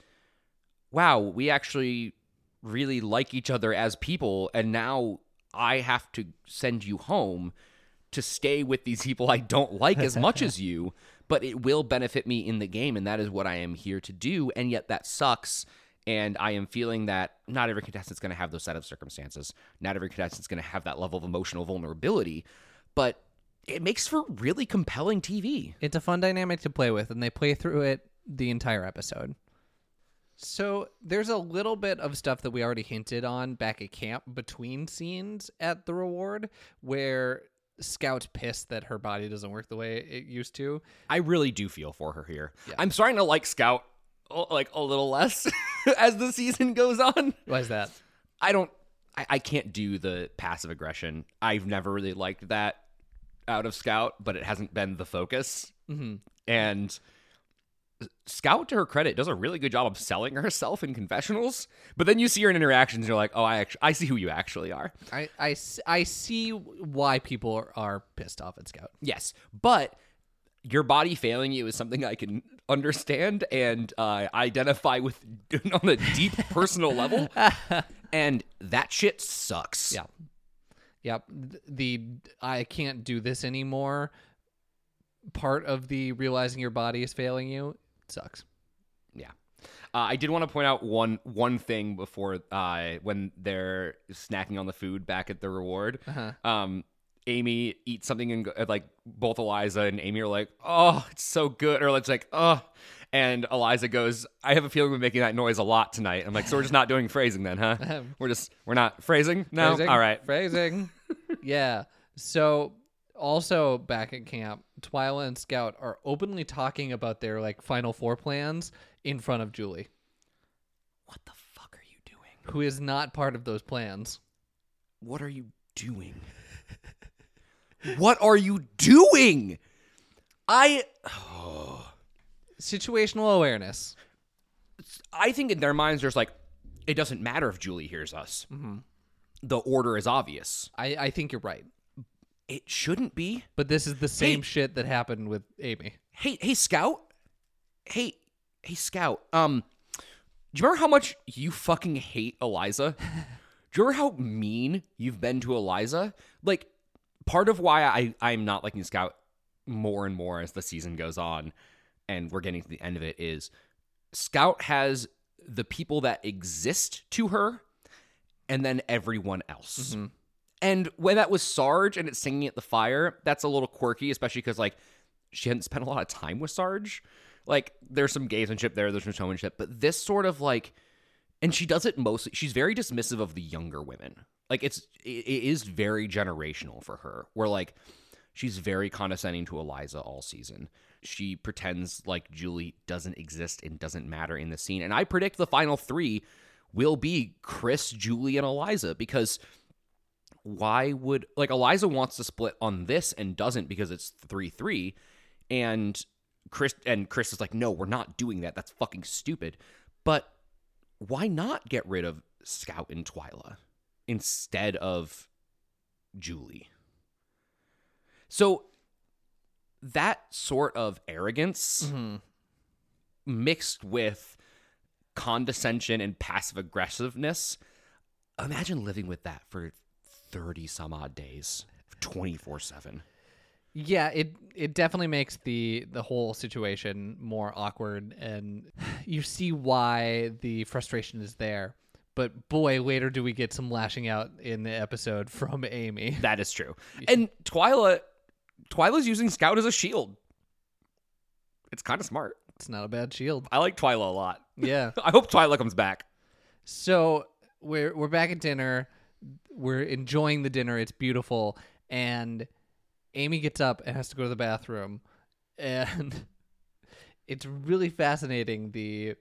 [SPEAKER 1] wow, we actually really like each other as people. And now I have to send you home to stay with these people I don't like as much as you, but it will benefit me in the game. And that is what I am here to do. And yet that sucks. And I am feeling that not every contestant's going to have those set of circumstances. Not every contestant's going to have that level of emotional vulnerability, but it makes for really compelling TV.
[SPEAKER 2] It's a fun dynamic to play with, and they play through it the entire episode. So there's a little bit of stuff that we already hinted on back at camp between scenes at the reward where Scout's pissed that her body doesn't work the way it used to.
[SPEAKER 1] I really do feel for her here.
[SPEAKER 2] Yeah.
[SPEAKER 1] I'm starting to like Scout like a little less as the season goes on.
[SPEAKER 2] Why is that?
[SPEAKER 1] I don't I, I can't do the passive aggression. I've never really liked that out of Scout, but it hasn't been the focus.
[SPEAKER 2] hmm
[SPEAKER 1] And Scout, to her credit, does a really good job of selling herself in confessionals. But then you see her in interactions, and you're like, oh, I actually, I see who you actually are.
[SPEAKER 2] I, I, I see why people are, are pissed off at Scout.
[SPEAKER 1] Yes, but your body failing you is something I can understand and uh, identify with on a deep personal level. And that shit sucks.
[SPEAKER 2] Yeah. Yep. th- The I can't do this anymore part of the realizing your body is failing you sucks.
[SPEAKER 1] Yeah. Uh, I did want to point out one one thing before uh, when they're snacking on the food back at the reward.
[SPEAKER 2] Uh-huh.
[SPEAKER 1] Um, Ami eats something and uh, like both Eliza and Ami are like, "Oh, it's so good," or it's like, "Oh," and Eliza goes, "I have a feeling we're making that noise a lot tonight." I'm like, "So we're just not doing phrasing then, huh? we're just we're not phrasing no.
[SPEAKER 2] Phrasing?
[SPEAKER 1] All right,
[SPEAKER 2] Phrasing. yeah. So also back at camp, Twila and Scout are openly talking about their like final four plans in front of Julie,
[SPEAKER 1] what the fuck are you doing?
[SPEAKER 2] who is not part of those plans.
[SPEAKER 1] What are you doing? what are you doing? I
[SPEAKER 2] Situational awareness.
[SPEAKER 1] I think in their minds, there's like, it doesn't matter if Julie hears us. The order is obvious.
[SPEAKER 2] I, I think you're right.
[SPEAKER 1] It shouldn't be.
[SPEAKER 2] But this is the same
[SPEAKER 1] Hey.
[SPEAKER 2] shit that happened with Ami.
[SPEAKER 1] Hey, hey, Scout. Hey, hey, Scout. Um, do you remember how much you fucking hate Eliza? do you remember how mean you've been to Eliza? Like, part of why I I'm not liking Scout more and more as the season goes on, and we're getting to the end of it is Scout has the people that exist to her, and then everyone else. Mm-hmm. And when that was Sarge and it's singing at the fire, that's a little quirky, especially because like she hadn't spent a lot of time with Sarge. Like there's some gamesmanship there, there's some showmanship, but this sort of like, and she does it mostly. She's very dismissive of the younger women. Like it's it, is very generational for her. Where like she's very condescending to Eliza all season. She pretends like Julie doesn't exist and doesn't matter in the scene. And I predict the final three will be Chris, Julie, and Eliza because why would like Eliza wants to split on this and doesn't because it's three three, and Chris and Chris is like, no, we're not doing that. That's fucking stupid. But why not get rid of Scout and Twila instead of Julie? So that sort of arrogance mm-hmm. mixed with condescension and passive aggressiveness. Imagine living with that for 30 some odd days, 24 7.
[SPEAKER 2] Yeah, it it definitely makes the the whole situation more awkward and you see why the frustration is there. But boy, later do we get some lashing out in the episode from Ami.
[SPEAKER 1] That is true. And Twila, Twila's using Scout as a shield. It's kind of smart.
[SPEAKER 2] It's not a bad shield.
[SPEAKER 1] I like Twila a lot.
[SPEAKER 2] Yeah.
[SPEAKER 1] I hope Twila comes back.
[SPEAKER 2] So we're we're back at dinner. We're enjoying the dinner. It's beautiful. And Ami gets up and has to go to the bathroom. And it's really fascinating the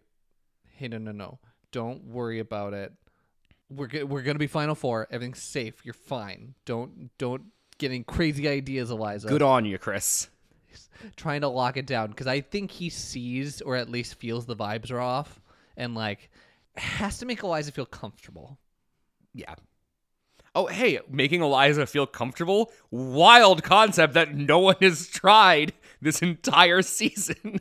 [SPEAKER 2] hey no no no. Don't worry about it. We're go- we're going to be final four. Everything's safe. You're fine. Don't don't get any crazy ideas, Eliza.
[SPEAKER 1] Good on you, Chris.
[SPEAKER 2] Trying to lock it down because I think he sees or at least feels the vibes are off and like has to make Eliza feel comfortable.
[SPEAKER 1] Yeah. Oh, hey, making Eliza feel comfortable? Wild concept that no one has tried this entire season.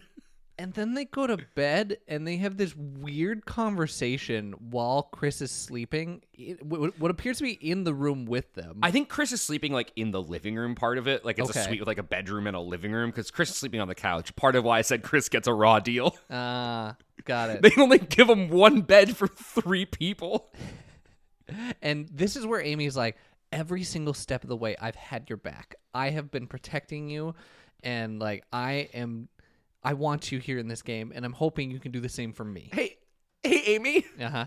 [SPEAKER 2] And then they go to bed and they have this weird conversation while Chris is sleeping. What appears to be in the room with them.
[SPEAKER 1] I think Chris is sleeping like in the living room part of it. Like it's
[SPEAKER 2] Okay.
[SPEAKER 1] a suite with like a bedroom and a living room because Chris is sleeping on the couch. Part of why I said Chris gets a raw deal.
[SPEAKER 2] Ah, got it.
[SPEAKER 1] They only give him one bed for three people.
[SPEAKER 2] And this is where Ami's like, every single step of the way, I've had your back. I have been protecting you, and like I am, I want you here in this game, and I'm hoping you can do the same for me.
[SPEAKER 1] Hey, hey, Ami,
[SPEAKER 2] Uh huh.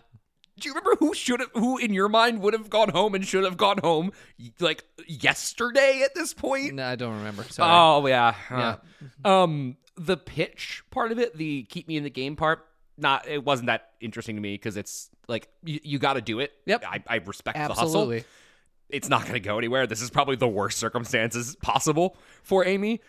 [SPEAKER 1] do you remember who should have, who in your mind would have gone home and should have gone home like yesterday at this point?
[SPEAKER 2] No, I don't remember. Sorry.
[SPEAKER 1] Oh yeah, Huh. Um, the pitch part of it, the keep me in the game part, not it wasn't that interesting to me because it's like you, you got to do it.
[SPEAKER 2] Yep.
[SPEAKER 1] I, I respect the
[SPEAKER 2] Absolutely.
[SPEAKER 1] hustle. It's not going to go anywhere. This is probably the worst circumstances possible for Ami.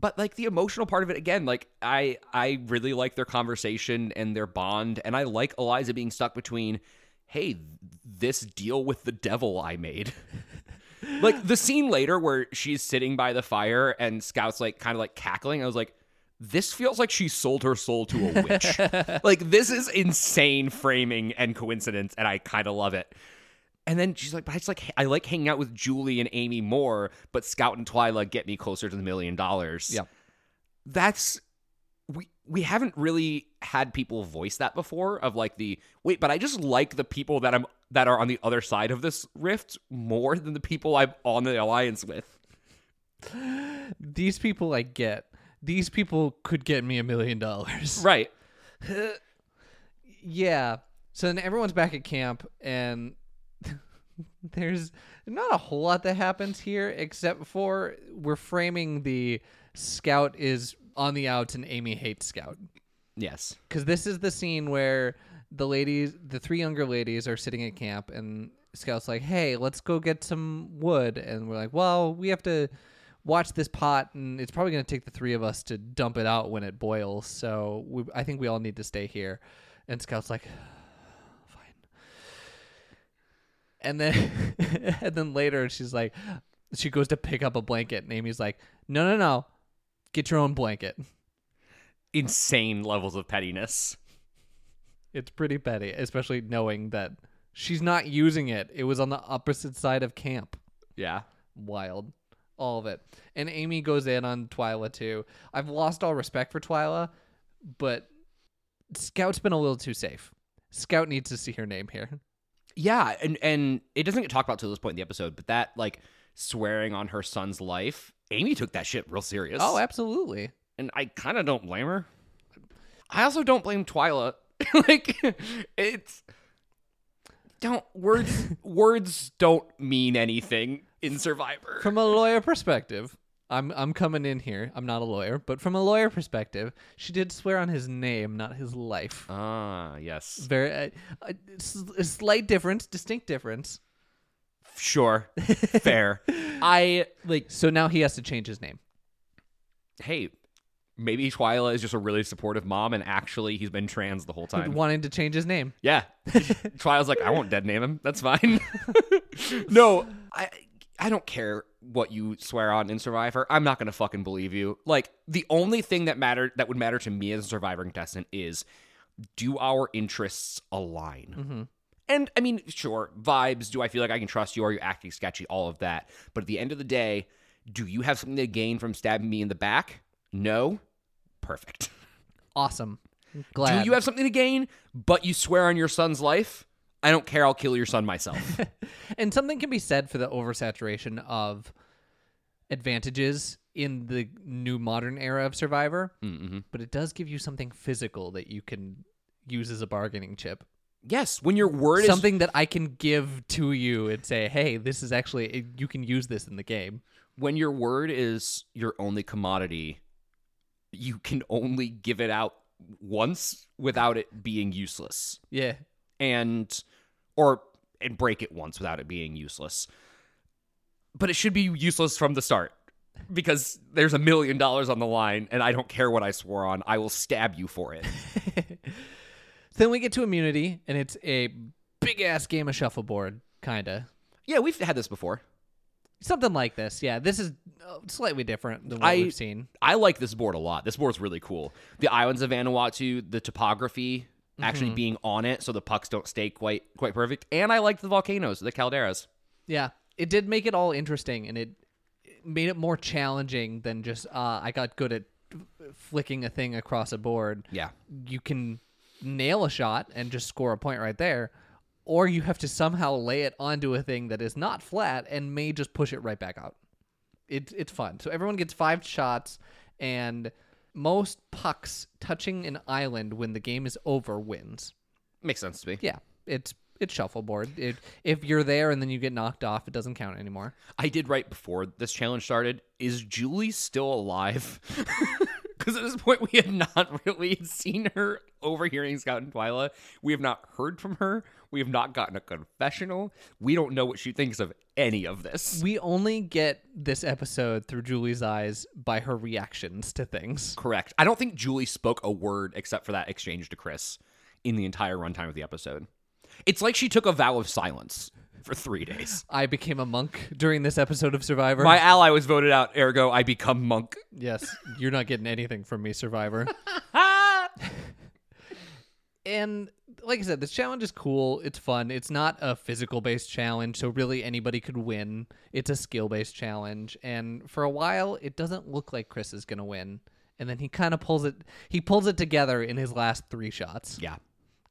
[SPEAKER 1] But like the emotional part of it again, like I I really like their conversation and their bond, and I like Eliza being stuck between, hey, this deal with the devil I made. like the scene later where she's sitting by the fire and Scout's like kind of like cackling. I was like, this feels like she sold her soul to a witch. like this is insane framing and coincidence, and I kind of love it. And then she's like, but I just like I like hanging out with Julie and Ami more, but Scout and Twila get me closer to the million dollars.
[SPEAKER 2] Yeah.
[SPEAKER 1] That's we we haven't really had people voice that before of like the wait, but I just like the people that I'm that are on the other side of this rift more than the people I'm on the alliance with.
[SPEAKER 2] These people I get. These people could get me a million dollars.
[SPEAKER 1] Right.
[SPEAKER 2] Yeah. So then everyone's back at camp, and there's not a whole lot that happens here, except for we're framing the Scout is on the outs and Ami hates Scout.
[SPEAKER 1] Yes.
[SPEAKER 2] Because this is the scene where the ladies, the three younger ladies, are sitting at camp, and Scout's like, "Hey, let's go get some wood," and we're like, "Well, we have to." Watch this pot, and it's probably going to take the three of us to dump it out when it boils. So we, I think we all need to stay here. And Scout's like, fine. And then, and then later she's like, she goes to pick up a blanket, and Ami's like, no, no, no, get your own blanket.
[SPEAKER 1] Insane levels of pettiness.
[SPEAKER 2] It's pretty petty, especially knowing that she's not using it. It was on the opposite side of camp.
[SPEAKER 1] Yeah.
[SPEAKER 2] Wild. All of it. And Ami goes in on Twila too. I've lost all respect for Twila, but Scout's been a little too safe. Scout needs to see her name here.
[SPEAKER 1] Yeah, and and it doesn't get talked about till this point in the episode, but that like swearing on her son's life, Ami took that shit real serious.
[SPEAKER 2] Oh, absolutely.
[SPEAKER 1] and I kind of don't blame her. I also don't blame Twila. like it's don't words words don't mean anything in Survivor.
[SPEAKER 2] From a lawyer perspective, I'm I'm coming in here. I'm not a lawyer, but from a lawyer perspective, she did swear on his name, not his life.
[SPEAKER 1] Ah, yes.
[SPEAKER 2] Very uh, uh, s- a slight difference, distinct difference.
[SPEAKER 1] Sure. Fair. I like
[SPEAKER 2] So now he has to change his name.
[SPEAKER 1] hey, maybe Twila is just a really supportive mom and actually he's been trans the whole time.
[SPEAKER 2] Wanting to change his name.
[SPEAKER 1] Yeah. Twila's like, I won't dead name him. That's fine. no, I I don't care what you swear on in Survivor. I'm not gonna fucking believe you. Like the only thing that mattered that would matter to me as a Survivor contestant is do our interests align? Mm-hmm. And I mean, sure, vibes. Do I feel like I can trust you? Are you acting sketchy? All of that. But at the end of the day, do you have something to gain from stabbing me in the back? No. Perfect.
[SPEAKER 2] Awesome. Glad.
[SPEAKER 1] Do you have something to gain, but you swear on your son's life? I don't care. I'll kill your son myself.
[SPEAKER 2] and something can be said for the oversaturation of advantages in the new modern era of Survivor,
[SPEAKER 1] mm-hmm.
[SPEAKER 2] but it does give you something physical that you can use as a bargaining chip.
[SPEAKER 1] Yes, when your word is
[SPEAKER 2] Something that I can give to you and say, "Hey, this is actually you can use this in the game."
[SPEAKER 1] when your word is your only commodity, you can only give it out once without it being useless.
[SPEAKER 2] Yeah.
[SPEAKER 1] And or and break it once without it being useless. But it should be useless from the start. Because there's a million dollars on the line and I don't care what I swore on. I will stab you for it.
[SPEAKER 2] Then we get to immunity, and it's a big ass game of shuffleboard, kinda.
[SPEAKER 1] yeah, we've had this before.
[SPEAKER 2] Something like this. Yeah, this is uh, slightly different than what
[SPEAKER 1] I-
[SPEAKER 2] we've seen.
[SPEAKER 1] I like this board a lot. This board's really cool. The islands of Vanuatu, the topography actually being on it so the pucks don't stay quite quite perfect. And I like the volcanoes, the calderas.
[SPEAKER 2] Yeah, it did make it all interesting, and it it made it more challenging than just uh, I got good at flicking a thing across a board.
[SPEAKER 1] Yeah.
[SPEAKER 2] You can nail a shot and just score a point right there, or you have to somehow lay it onto a thing that is not flat and may just push it right back out. It's it's fun. So everyone gets five shots, and most pucks touching an island when the game is over wins.
[SPEAKER 1] Makes sense to me.
[SPEAKER 2] Yeah, it's it's shuffleboard. It, if you're there and then you get knocked off, it doesn't count anymore.
[SPEAKER 1] I did right before this challenge started. Is Julie still alive? Because at this point, we had not really seen her overhearing Scout and Twila. We have not heard from her. We have not gotten a confessional. We don't know what she thinks of any of this.
[SPEAKER 2] We only get this episode through Julie's eyes by her reactions to things.
[SPEAKER 1] Correct. I don't think Julie spoke a word except for that exchange to Chris in the entire runtime of the episode. It's like she took a vow of silence for three days.
[SPEAKER 2] I became a monk during this episode of Survivor.
[SPEAKER 1] My ally was voted out, ergo, I become monk.
[SPEAKER 2] yes, you're not getting anything from me, Survivor. and like I said, this challenge is cool. It's fun. It's not a physical based challenge, so really anybody could win. It's a skill based challenge, and for a while, it doesn't look like Chris is gonna win. And then he kind of pulls it. He pulls it together in his last three shots
[SPEAKER 1] Yeah,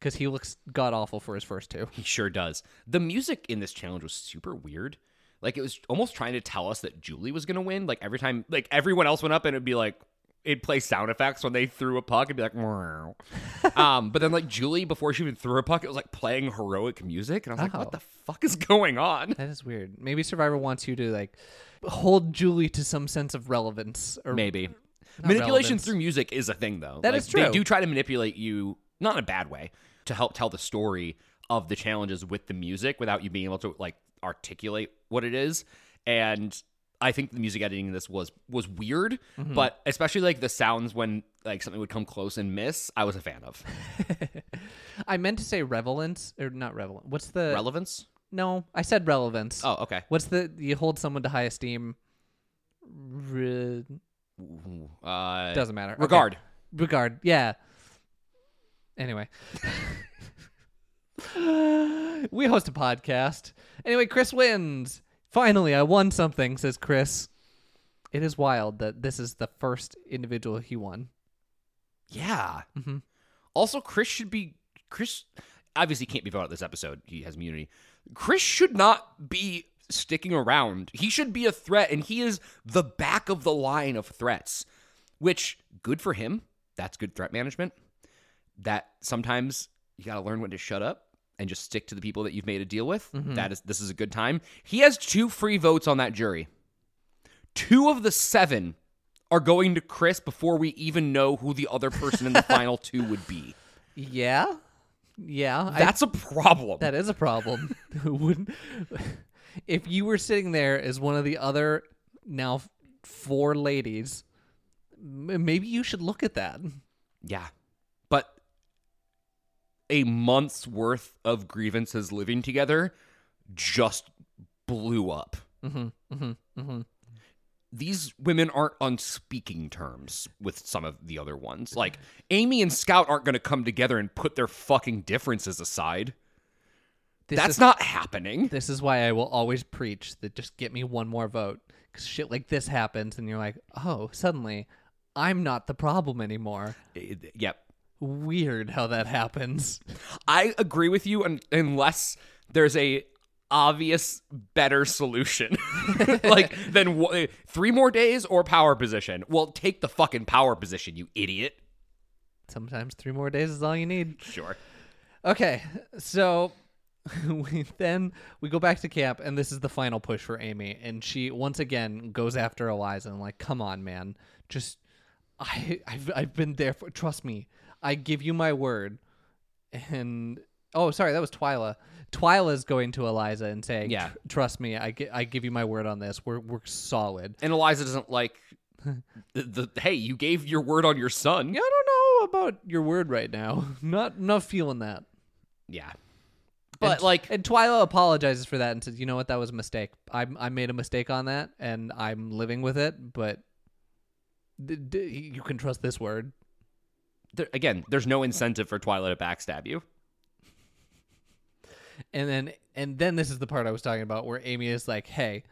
[SPEAKER 2] because he looks god awful for his first two.
[SPEAKER 1] he sure does. The music in this challenge was super weird. Like it was almost trying to tell us that Julie was gonna win. Like every time, like everyone else went up and it'd be like it'd play sound effects when they threw a puck. It'd be like, "Meow." um, but then like Julie before she even threw a puck, it was like playing heroic music, and I was like,
[SPEAKER 2] Oh.
[SPEAKER 1] what the fuck is going on?
[SPEAKER 2] That is weird. Maybe Survivor wants you to like hold Julie to some sense of relevance or
[SPEAKER 1] Maybe manipulation
[SPEAKER 2] relevance.
[SPEAKER 1] through music is a thing though.
[SPEAKER 2] That is
[SPEAKER 1] is
[SPEAKER 2] true.
[SPEAKER 1] They do try to manipulate you, not in a bad way, to help tell the story of the challenges with the music without you being able to like articulate what it is. And I think the music editing in this was was weird,
[SPEAKER 2] Mm-hmm.
[SPEAKER 1] but especially like the sounds when like something would come close and miss, I was a fan of.
[SPEAKER 2] I meant to say relevance or not relevant. What's the
[SPEAKER 1] Relevance?
[SPEAKER 2] No, I said relevance.
[SPEAKER 1] Oh, okay.
[SPEAKER 2] What's the you hold someone to high esteem? Re-
[SPEAKER 1] Uh,
[SPEAKER 2] doesn't matter. Okay.
[SPEAKER 1] regard.
[SPEAKER 2] Regard. Yeah. Anyway. we host a podcast. Anyway, Chris wins. Finally, I won something, says Chris. It is wild that this is the first individual he won.
[SPEAKER 1] Yeah.
[SPEAKER 2] Mhm.
[SPEAKER 1] Also, Chris should be Chris. Obviously, can't be voted this episode. He has immunity. Chris should not be sticking around. He should be a threat, and he is the back of the line of threats. Which good for him. That's good threat management. That sometimes you got to learn when to shut up and just stick to the people that you've made a deal with. Mm-hmm. That is this is a good time. He has two free votes on that jury. Two of the seven are going to Chris before we even know who the other person in the final two would be.
[SPEAKER 2] Yeah. Yeah.
[SPEAKER 1] That's a problem.
[SPEAKER 2] That is a problem. Wouldn't- if you were sitting there as one of the other now four ladies, maybe you should look at that.
[SPEAKER 1] yeah. A month's worth of grievances living together just blew up.
[SPEAKER 2] Mm-hmm, mm-hmm, mm-hmm.
[SPEAKER 1] These women aren't on speaking terms with some of the other ones. Like, Ami and Scout aren't going to come together and put their fucking differences aside.
[SPEAKER 2] This
[SPEAKER 1] That's
[SPEAKER 2] is,
[SPEAKER 1] not happening.
[SPEAKER 2] This is why I will always preach that just get me one more vote. Because shit like this happens, and you're like, oh, suddenly I'm not the problem anymore.
[SPEAKER 1] It- Yep.
[SPEAKER 2] Weird how that happens.
[SPEAKER 1] I agree with you un- unless there's a obvious better solution. like then wh- three more days or power position. Well, take the fucking power position, you idiot.
[SPEAKER 2] Sometimes three more days is all you need.
[SPEAKER 1] Sure.
[SPEAKER 2] Okay, so we then we go back to camp, and this is the final push for Ami, and she once again goes after Eliza and like, come on, man, just I I've I've been there for trust me, I give you my word, and oh sorry that was Twila. Twila's going to Eliza and saying,
[SPEAKER 1] Yeah.
[SPEAKER 2] Trust me, I gi- I give you my word on this. We're we're solid.
[SPEAKER 1] And Eliza doesn't like the, the hey, you gave your word on your son.
[SPEAKER 2] Yeah, I don't know about your word right now. Not not feeling that.
[SPEAKER 1] Yeah. But
[SPEAKER 2] and,
[SPEAKER 1] like
[SPEAKER 2] and Twila apologizes for that and says, "You know what? That was a mistake. I I made a mistake on that, and I'm living with it. But d- d- you can trust this word."
[SPEAKER 1] There, again, there's no incentive for Twila to backstab you.
[SPEAKER 2] And then and then this is the part I was talking about, where Ami is like, "Hey,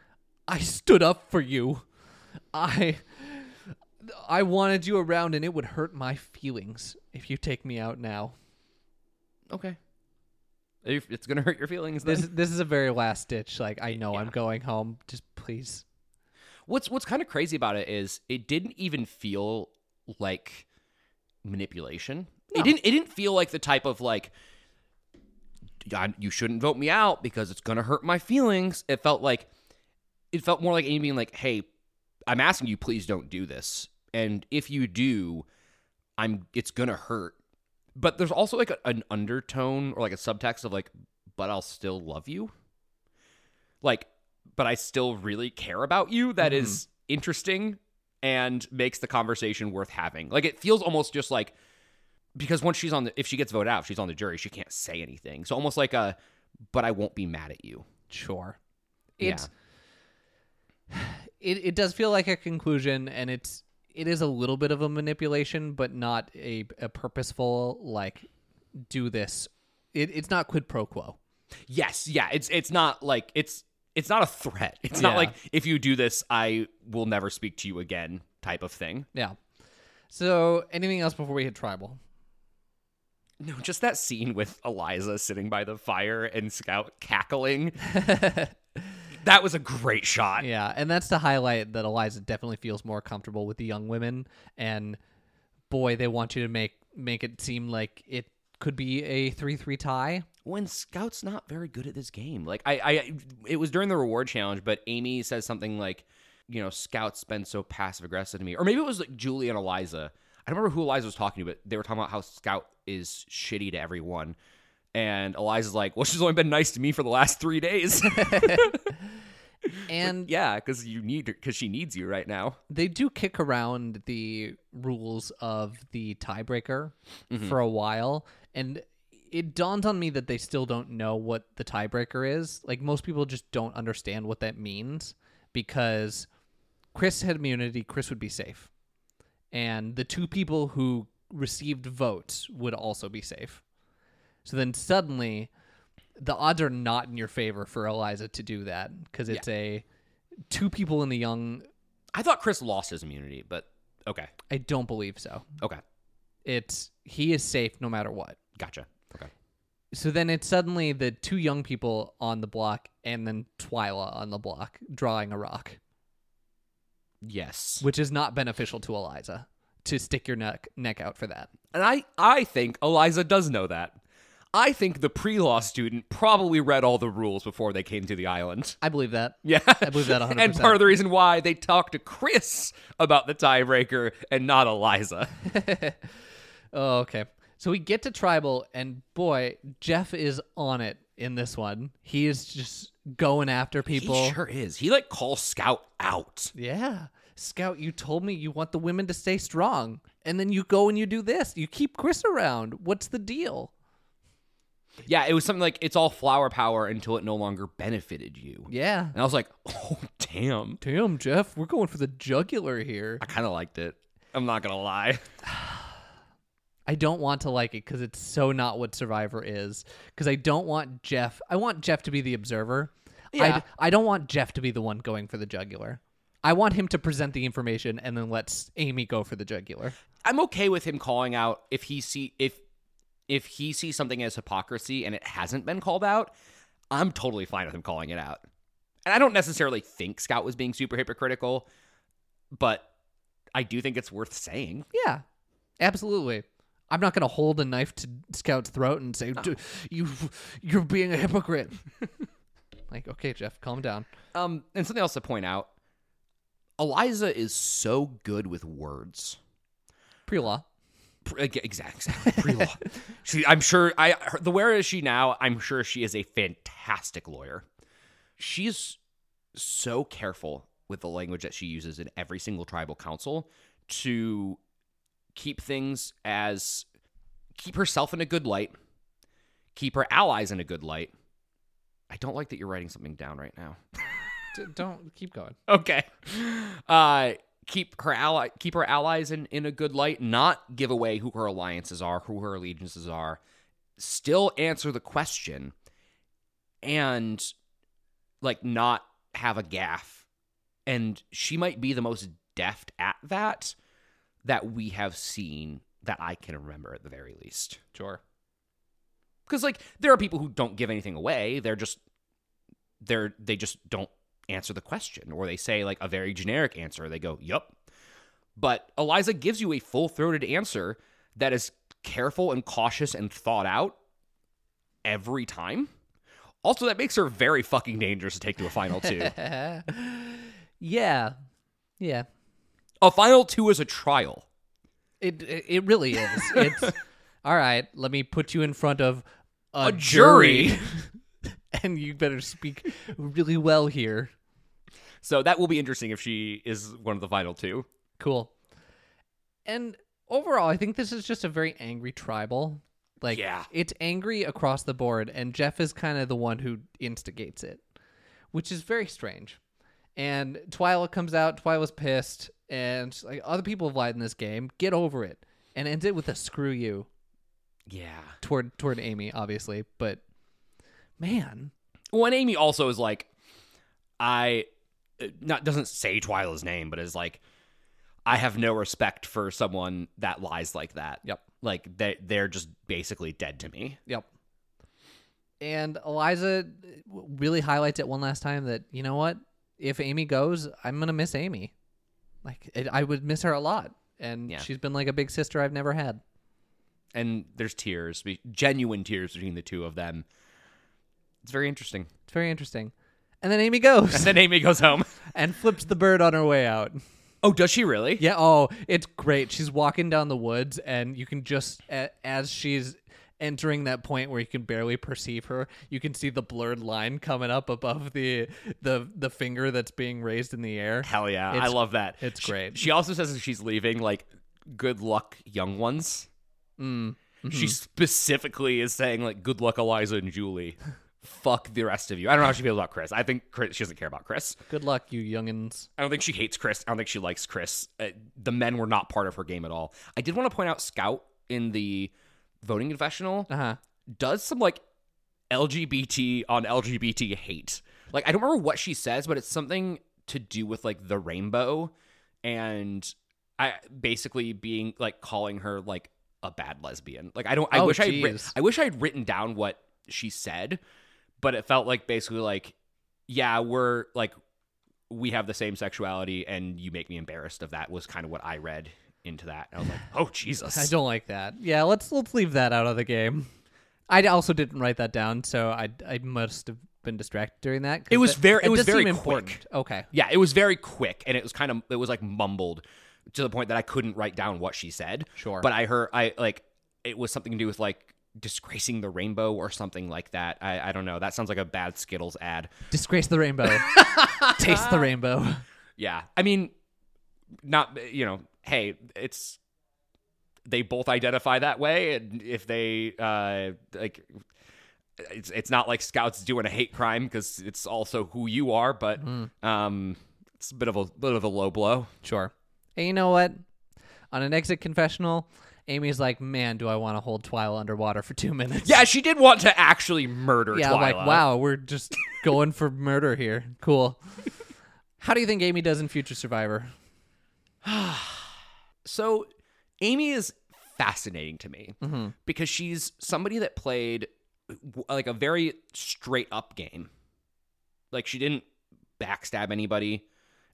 [SPEAKER 2] I stood up for you. I." I wanted you around, and it would hurt my feelings if you take me out now.
[SPEAKER 1] Okay. It's gonna hurt your feelings, then
[SPEAKER 2] This this is a very last ditch. Like I know I'm going home. Just please.
[SPEAKER 1] What's what's kind of crazy about it is it didn't even feel like manipulation.
[SPEAKER 2] No.
[SPEAKER 1] It didn't it didn't feel like the type of like "I- you shouldn't vote me out because it's going to hurt my feelings. It felt like it felt more like Ami being like, "Hey, I'm asking you please don't do this. And if you do, I'm it's going to hurt." But there's also like a, an undertone or like a subtext of like, "But I'll still love you." Like, but I still really care about you. That mm-hmm. is interesting and makes the conversation worth having. Like it feels almost just like because once she's on the if she gets voted out, if she's on the jury, she can't say anything. So almost like a but I won't be mad at you.
[SPEAKER 2] Sure.
[SPEAKER 1] Yeah.
[SPEAKER 2] It it does feel like a conclusion and it's it is a little bit of a manipulation but not a, a purposeful like do this. It, it's not quid pro quo.
[SPEAKER 1] Yes, yeah. It's it's not like it's it's not a threat. It's not like if you do this, I will never speak to you again type of thing.
[SPEAKER 2] Yeah. So, anything else before we hit tribal?
[SPEAKER 1] No, just that scene with Eliza sitting by the fire and Scout cackling. that was a great shot.
[SPEAKER 2] Yeah, and that's to highlight that Eliza definitely feels more comfortable with the young women, and boy, they want you to make make it seem like it could be a three three tie.
[SPEAKER 1] When Scout's not very good at this game. Like I, I it was during the reward challenge, but Ami says something like, you know, Scout's been so passive aggressive to me. Or maybe it was like Julie and Eliza. I don't remember who Eliza was talking to, but they were talking about how Scout is shitty to everyone. And Eliza's like, well, she's only been nice to me for the last three days.
[SPEAKER 2] And
[SPEAKER 1] yeah, because you need because she needs you right now.
[SPEAKER 2] they do kick around the rules of the tiebreaker mm-hmm. for a while, and it dawned on me that they still don't know what the tiebreaker is. Like most people just don't understand what that means because Chris had immunity, Chris would be safe. And the two people who received votes would also be safe. So then suddenly the odds are not in your favor for Eliza to do that because it's a two people in the young
[SPEAKER 1] I thought Chris lost his immunity, but okay,
[SPEAKER 2] I don't believe so.
[SPEAKER 1] okay,
[SPEAKER 2] It's he is safe no matter what.
[SPEAKER 1] gotcha.
[SPEAKER 2] So then it's suddenly the two young people on the block and then Twila on the block drawing a rock,
[SPEAKER 1] yes,
[SPEAKER 2] which is not beneficial to Eliza to stick your neck neck out for that.
[SPEAKER 1] and I I think Eliza does know that. I think the pre-law student probably read all the rules before they came to the island.
[SPEAKER 2] I believe that.
[SPEAKER 1] Yeah,
[SPEAKER 2] I believe that 100%.
[SPEAKER 1] And part of the reason why they talked to Chris about the tiebreaker and not Eliza.
[SPEAKER 2] Oh, okay. So we get to tribal, and boy, Jeff is on it in this one. He is just going after people.
[SPEAKER 1] He sure is. He like calls Scout out.
[SPEAKER 2] Yeah. Scout, you told me you want the women to stay strong. And then you go and you do this. You keep Chris around. What's the deal?
[SPEAKER 1] Yeah, it was something like it's all flower power until it no longer benefited you.
[SPEAKER 2] Yeah.
[SPEAKER 1] And I was like, oh damn.
[SPEAKER 2] Damn, Jeff, we're going for the jugular here.
[SPEAKER 1] I kind of liked it. I'm not gonna lie.
[SPEAKER 2] I don't want to like it because it's so not what Survivor is. Because I don't want Jeff. I want Jeff to be the observer.
[SPEAKER 1] Yeah.
[SPEAKER 2] I, I don't want Jeff to be the one going for the jugular. I want him to present the information and then let Ami go for the jugular.
[SPEAKER 1] I'm okay with him calling out if he see if if he sees something as hypocrisy and it hasn't been called out. I'm totally fine with him calling it out. And I don't necessarily think Scout was being super hypocritical, but I do think it's worth saying.
[SPEAKER 2] Yeah, absolutely. I'm not going to hold a knife to Scout's throat and say, "D- "You, you're being a hypocrite." like, okay, Jeff, calm down.
[SPEAKER 1] Um, and something else to point out: Eliza is so good with words.
[SPEAKER 2] Pre-law.
[SPEAKER 1] Pre- Exactly. Pre-law. she, I'm sure. I her, the where is she now? I'm sure she is a fantastic lawyer. She's so careful with the language that she uses in every single tribal council to keep things as keep herself in a good light, keep her allies in a good light. I don't like that you're writing something down right now.
[SPEAKER 2] Don't keep going.
[SPEAKER 1] Okay. Uh keep her ally keep her allies in, in a good light, not give away who her alliances are, who her allegiances are. Still answer the question and like not have a gaff. And she might be the most deft at that that we have seen that I can remember at the very least.
[SPEAKER 2] Sure.
[SPEAKER 1] Because like there are people who don't give anything away. They're just they're they just don't answer the question or they say like a very generic answer. They go, "Yep." But Eliza gives you a full-throated answer that is careful and cautious and thought out every time. Also, that makes her very fucking dangerous to take to a final two.
[SPEAKER 2] yeah. Yeah.
[SPEAKER 1] A final two is a trial.
[SPEAKER 2] It it, it really is. It's all right. Let me put you in front of a,
[SPEAKER 1] A jury.
[SPEAKER 2] and you better speak really well here.
[SPEAKER 1] So that will be interesting if she is one of the final two.
[SPEAKER 2] Cool. And overall, I think this is just a very angry tribal. Like,
[SPEAKER 1] Yeah.
[SPEAKER 2] it's angry across the board, and Jeff is kind of the one who instigates it, which is very strange. And Twila comes out. Twila's pissed, and like other people have lied in this game. Get over it. And ends it with a screw you.
[SPEAKER 1] Yeah.
[SPEAKER 2] toward toward Ami, obviously, but man,
[SPEAKER 1] Well, and Ami also is like, I uh, not doesn't say Twila's name, but is like, I have no respect for someone that lies like that.
[SPEAKER 2] Yep.
[SPEAKER 1] Like they they're just basically dead to me.
[SPEAKER 2] Yep. And Eliza really highlights it one last time that you know what, if Ami goes, I'm gonna miss Ami. Like it, I would miss her a lot, and
[SPEAKER 1] Yeah.
[SPEAKER 2] she's been like a big sister I've never had.
[SPEAKER 1] And there's tears, be- genuine tears between the two of them. It's very interesting.
[SPEAKER 2] It's very interesting. And then Ami goes
[SPEAKER 1] And then Ami goes home.
[SPEAKER 2] and flips the bird on her way out.
[SPEAKER 1] Oh, does she really?
[SPEAKER 2] Yeah. Oh, it's great. She's walking down the woods, and you can just a- as she's entering that point where you can barely perceive her, you can see the blurred line coming up above the the the finger that's being raised in the air.
[SPEAKER 1] Hell yeah, I love that.
[SPEAKER 2] it's
[SPEAKER 1] She-
[SPEAKER 2] great.
[SPEAKER 1] She also says that she's leaving, like, good luck, young ones.
[SPEAKER 2] Mm.
[SPEAKER 1] She specifically is saying, like, good luck, Eliza and Julie. Fuck the rest of you. I don't know how she feels about Chris. I think Chris, she doesn't care about Chris.
[SPEAKER 2] Good luck, you youngins.
[SPEAKER 1] I don't think she hates Chris. I don't think she likes Chris. Uh, the men were not part of her game at all. I did want to point out Scout in the voting confessional
[SPEAKER 2] Uh huh.
[SPEAKER 1] does some like LGBT on LGBT hate. Like I don't remember what she says, but it's something to do with like the rainbow and I basically being like calling her like a bad lesbian. Like I don't I
[SPEAKER 2] Oh,
[SPEAKER 1] wish I I wish I had written down what she said, but it felt like basically like yeah, we're like we have the same sexuality and you make me embarrassed of that was kind of what I read into that. And I was like, "Oh Jesus."
[SPEAKER 2] I don't like that. Yeah, let's let's leave that out of the game. I also didn't write that down, so I I must have been distracted during that.
[SPEAKER 1] It was very- it was very quick.
[SPEAKER 2] important. Okay.
[SPEAKER 1] Yeah, it was very quick and it was kind of it was like mumbled to the point that I couldn't write down what she said.
[SPEAKER 2] Sure.
[SPEAKER 1] But I heard I like it was something to do with like disgracing the rainbow or something like that. I, I don't know. That sounds like a bad Skittles ad.
[SPEAKER 2] Disgrace the rainbow. Taste the rainbow.
[SPEAKER 1] Yeah. I mean not you know, hey, it's they both identify that way and if they uh like it's it's not like scouts doing a hate crime because it's also who you are, but um it's a bit of a bit of a low blow.
[SPEAKER 2] Sure. Hey, you know what? On an exit confessional, Ami's like, "Man, do I want to hold Twila underwater for two minutes?"
[SPEAKER 1] Yeah, she did want to actually murder
[SPEAKER 2] Yeah,
[SPEAKER 1] Twila.
[SPEAKER 2] like, wow, we're just going for murder here. Cool. How do you think Ami does in Future Survivor?
[SPEAKER 1] So Ami is fascinating to me
[SPEAKER 2] Mm-hmm.
[SPEAKER 1] because she's somebody that played like a very straight up game. Like she didn't backstab anybody,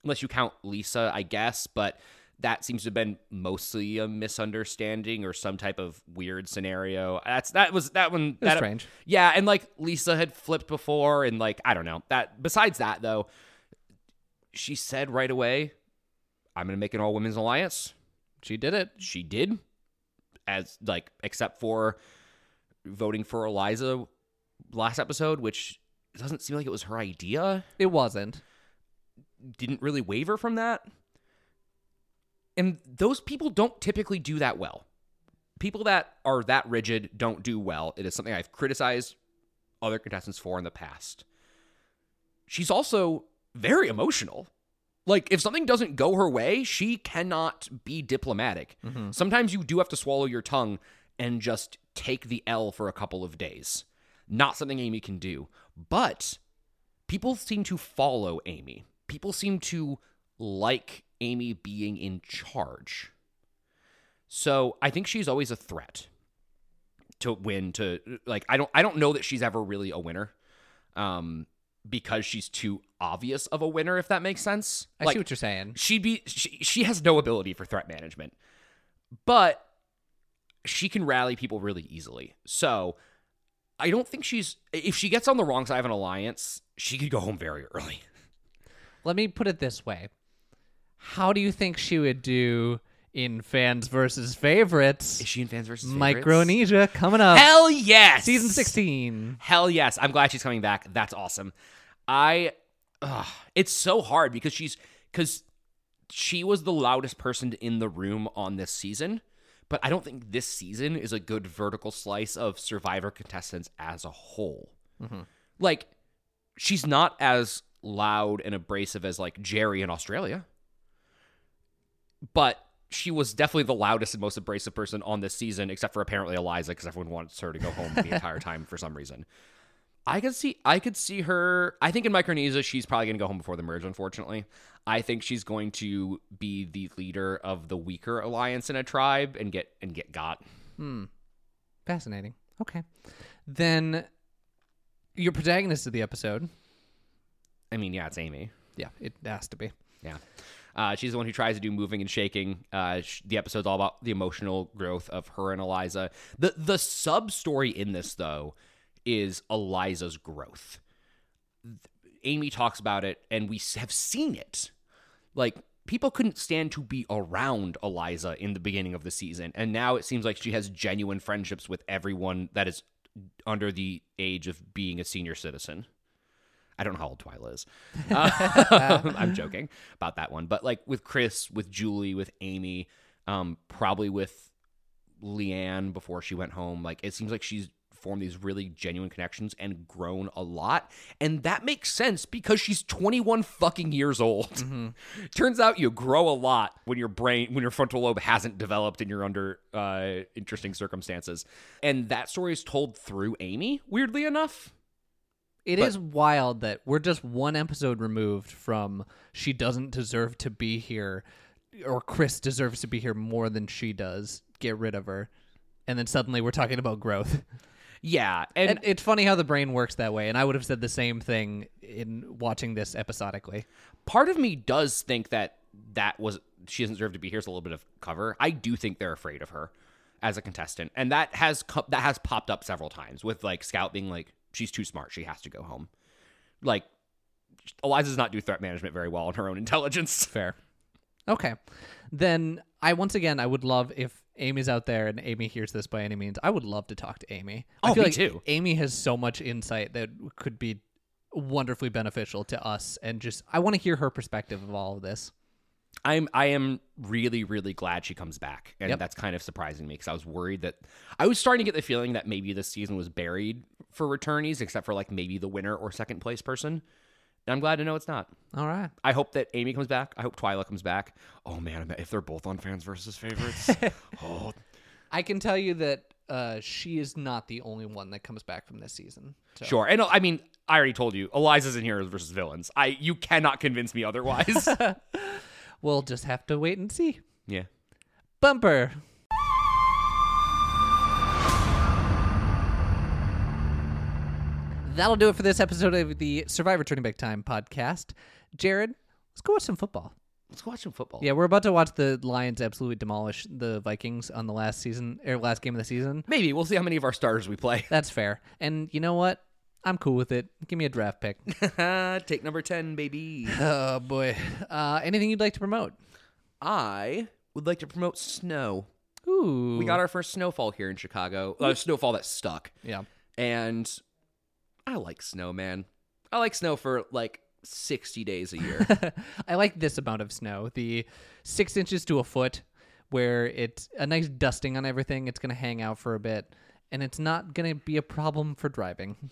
[SPEAKER 1] unless you count Lisa, I guess, but that seems to have been mostly a misunderstanding or some type of weird scenario. That's that was that one that
[SPEAKER 2] strange.
[SPEAKER 1] Yeah, and like Lisa had flipped before and like I don't know. That besides that though, she said right away, I'm going to make an all women's alliance
[SPEAKER 2] She did it.
[SPEAKER 1] she did as like except for voting for Eliza last episode which doesn't seem like it was her idea.
[SPEAKER 2] It wasn't.
[SPEAKER 1] didn't really waver from that. And those people don't typically do that well. People that are that rigid don't do well. It is something i've criticized other contestants for in the past. She's also very emotional like if something doesn't go her way she cannot be diplomatic. Sometimes you do have to swallow your tongue and just take the l for a couple of days. Not something ami can do. But people seem to follow ami. People seem to like ami being in charge. So i think she's always a threat to win to like i don't i don't know that she's ever really a winner. Um because she's too obvious of a winner if that makes sense
[SPEAKER 2] I
[SPEAKER 1] like
[SPEAKER 2] see what you're saying.
[SPEAKER 1] she'd be she, she has no ability for threat management but she can rally people really easily so i don't think she's if she gets on the wrong side of an alliance she could go home very early
[SPEAKER 2] Let me put it this way. How do you think she would do in fans versus favorites?
[SPEAKER 1] is she in fans versus favorites?
[SPEAKER 2] Micronesia coming up.
[SPEAKER 1] hell yes
[SPEAKER 2] Season 16.
[SPEAKER 1] Hell yes. I'm glad she's coming back. That's awesome. I ugh, it's so hard because she's cuz she was the loudest person in the room on this season, but I don't think this season is a good vertical slice of survivor contestants as a whole. Mm-hmm. Like she's not as loud and abrasive as like Jerri in Australia. But she was definitely the loudest and most abrasive person on this season, except for apparently Eliza, because everyone wants her to go home the entire time for some reason. I could see I could see her I think in Micronesia she's probably gonna go home before the merge, unfortunately. I think she's going to be the leader of the weaker alliance in a tribe and get and get got. Hmm.
[SPEAKER 2] Fascinating. Okay. Then your protagonist of the episode.
[SPEAKER 1] I mean, yeah, it's Ami.
[SPEAKER 2] Yeah, it has to be.
[SPEAKER 1] Yeah. Uh, she's the one who tries to do moving and shaking. Uh, sh- the episode's all about the emotional growth of her and Eliza. The the sub story in this though is Eliza's growth. Th- Ami talks about it, and we have seen it. Like people couldn't stand to be around Eliza in the beginning of the season, and now it seems like she has genuine friendships with everyone that is under the age of being a senior citizen. I don't know how old Twila is. Uh, I'm joking about that one, but like with Chris, with Julie, with Ami, um, probably with Leann before she went home. Like it seems like she's formed these really genuine connections and grown a lot, and that makes sense because she's 21 fucking years old. Turns out you grow a lot when your brain, when your frontal lobe hasn't developed and you're under uh, interesting circumstances, and that story is told through Ami. Weirdly enough.
[SPEAKER 2] It is wild that we're just one episode removed from she doesn't deserve to be here, or Chris deserves to be here more than she does. Get rid of her. And then suddenly we're talking about growth.
[SPEAKER 1] Yeah, and
[SPEAKER 2] And it's funny how the brain works that way. And I would have said the same thing in watching this episodically.
[SPEAKER 1] part of me does think that that was she doesn't deserve to be here. It's a little bit of cover. I do think they're afraid of her as a contestant, and that has co- that has popped up several times with like Scout being like she's too smart, she has to go home. Like Eliza does not do threat management very well on her own intelligence.
[SPEAKER 2] Fair. Okay. Then I once again I would love if Ami's out there and Ami hears this by any means. I would love to talk to Ami. I
[SPEAKER 1] Oh,
[SPEAKER 2] feel
[SPEAKER 1] me
[SPEAKER 2] like
[SPEAKER 1] too.
[SPEAKER 2] Ami has so much insight that could be wonderfully beneficial to us and just I want to hear her perspective of all of this.
[SPEAKER 1] I'm I am really really glad she comes back, and
[SPEAKER 2] Yep.
[SPEAKER 1] that's kind of surprising me because I was worried that I was starting to get the feeling that maybe this season was buried for returnees, except for like maybe the winner or second place person. And I'm glad to know it's not.
[SPEAKER 2] All right.
[SPEAKER 1] I hope that Ami comes back. I hope Twila comes back. Oh man, if they're both on fans versus favorites, oh
[SPEAKER 2] I can tell you that uh, she is not the only one that comes back from this season. So.
[SPEAKER 1] sure. And I mean, I already told you, Eliza's in heroes versus villains. I you cannot convince me otherwise.
[SPEAKER 2] We'll just have to wait and see.
[SPEAKER 1] yeah.
[SPEAKER 2] Bumper. That'll do it for this episode of the Survivor Turning Back Time podcast. Jared, let's go watch some football.
[SPEAKER 1] Let's go watch some football.
[SPEAKER 2] Yeah, we're about to watch the Lions absolutely demolish the Vikings on the last season or last game of the season.
[SPEAKER 1] Maybe we'll see how many of our starters we play.
[SPEAKER 2] That's fair. And you know what? I'm cool with it. Give me a draft pick.
[SPEAKER 1] Take number ten, baby.
[SPEAKER 2] oh boy. Uh, anything you'd like to promote?
[SPEAKER 1] I would like to promote snow.
[SPEAKER 2] Ooh.
[SPEAKER 1] We got our first snowfall here in Chicago. Uh, snowfall that stuck.
[SPEAKER 2] Yeah.
[SPEAKER 1] And I like snow, man. I like snow for like 60 days a year.
[SPEAKER 2] I like this amount of snow. The six inches to a foot, where it's a nice dusting on everything. It's going to hang out for a bit, and it's not going to be a problem for driving. And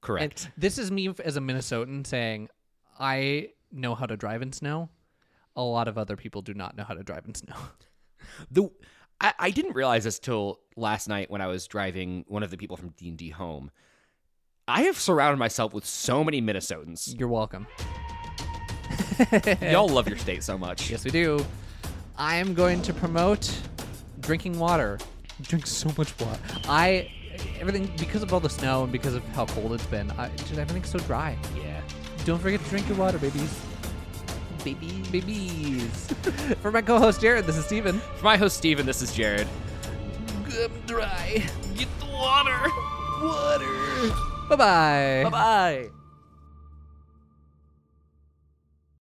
[SPEAKER 1] Correct.
[SPEAKER 2] this is me as a Minnesotan saying, I know how to drive in snow. A lot of other people do not know how to drive in snow.
[SPEAKER 1] the I, I didn't realize this till last night when I was driving one of the people from D and D home. I have surrounded myself with so many Minnesotans.
[SPEAKER 2] You're welcome.
[SPEAKER 1] Y'all love your state so much.
[SPEAKER 2] Yes, we do. I am going to promote drinking water. Drink so much water. I everything because of all the snow and because of how cold it's been. I, just everything's so dry.
[SPEAKER 1] Yeah.
[SPEAKER 2] Don't forget to drink your water, babies. Babies, babies. For my co-host Jared, this is Steven.
[SPEAKER 1] For my host Steven, this is Jared.
[SPEAKER 2] I'm dry.
[SPEAKER 1] Get the water.
[SPEAKER 2] Water. 拜拜。
[SPEAKER 1] 拜拜。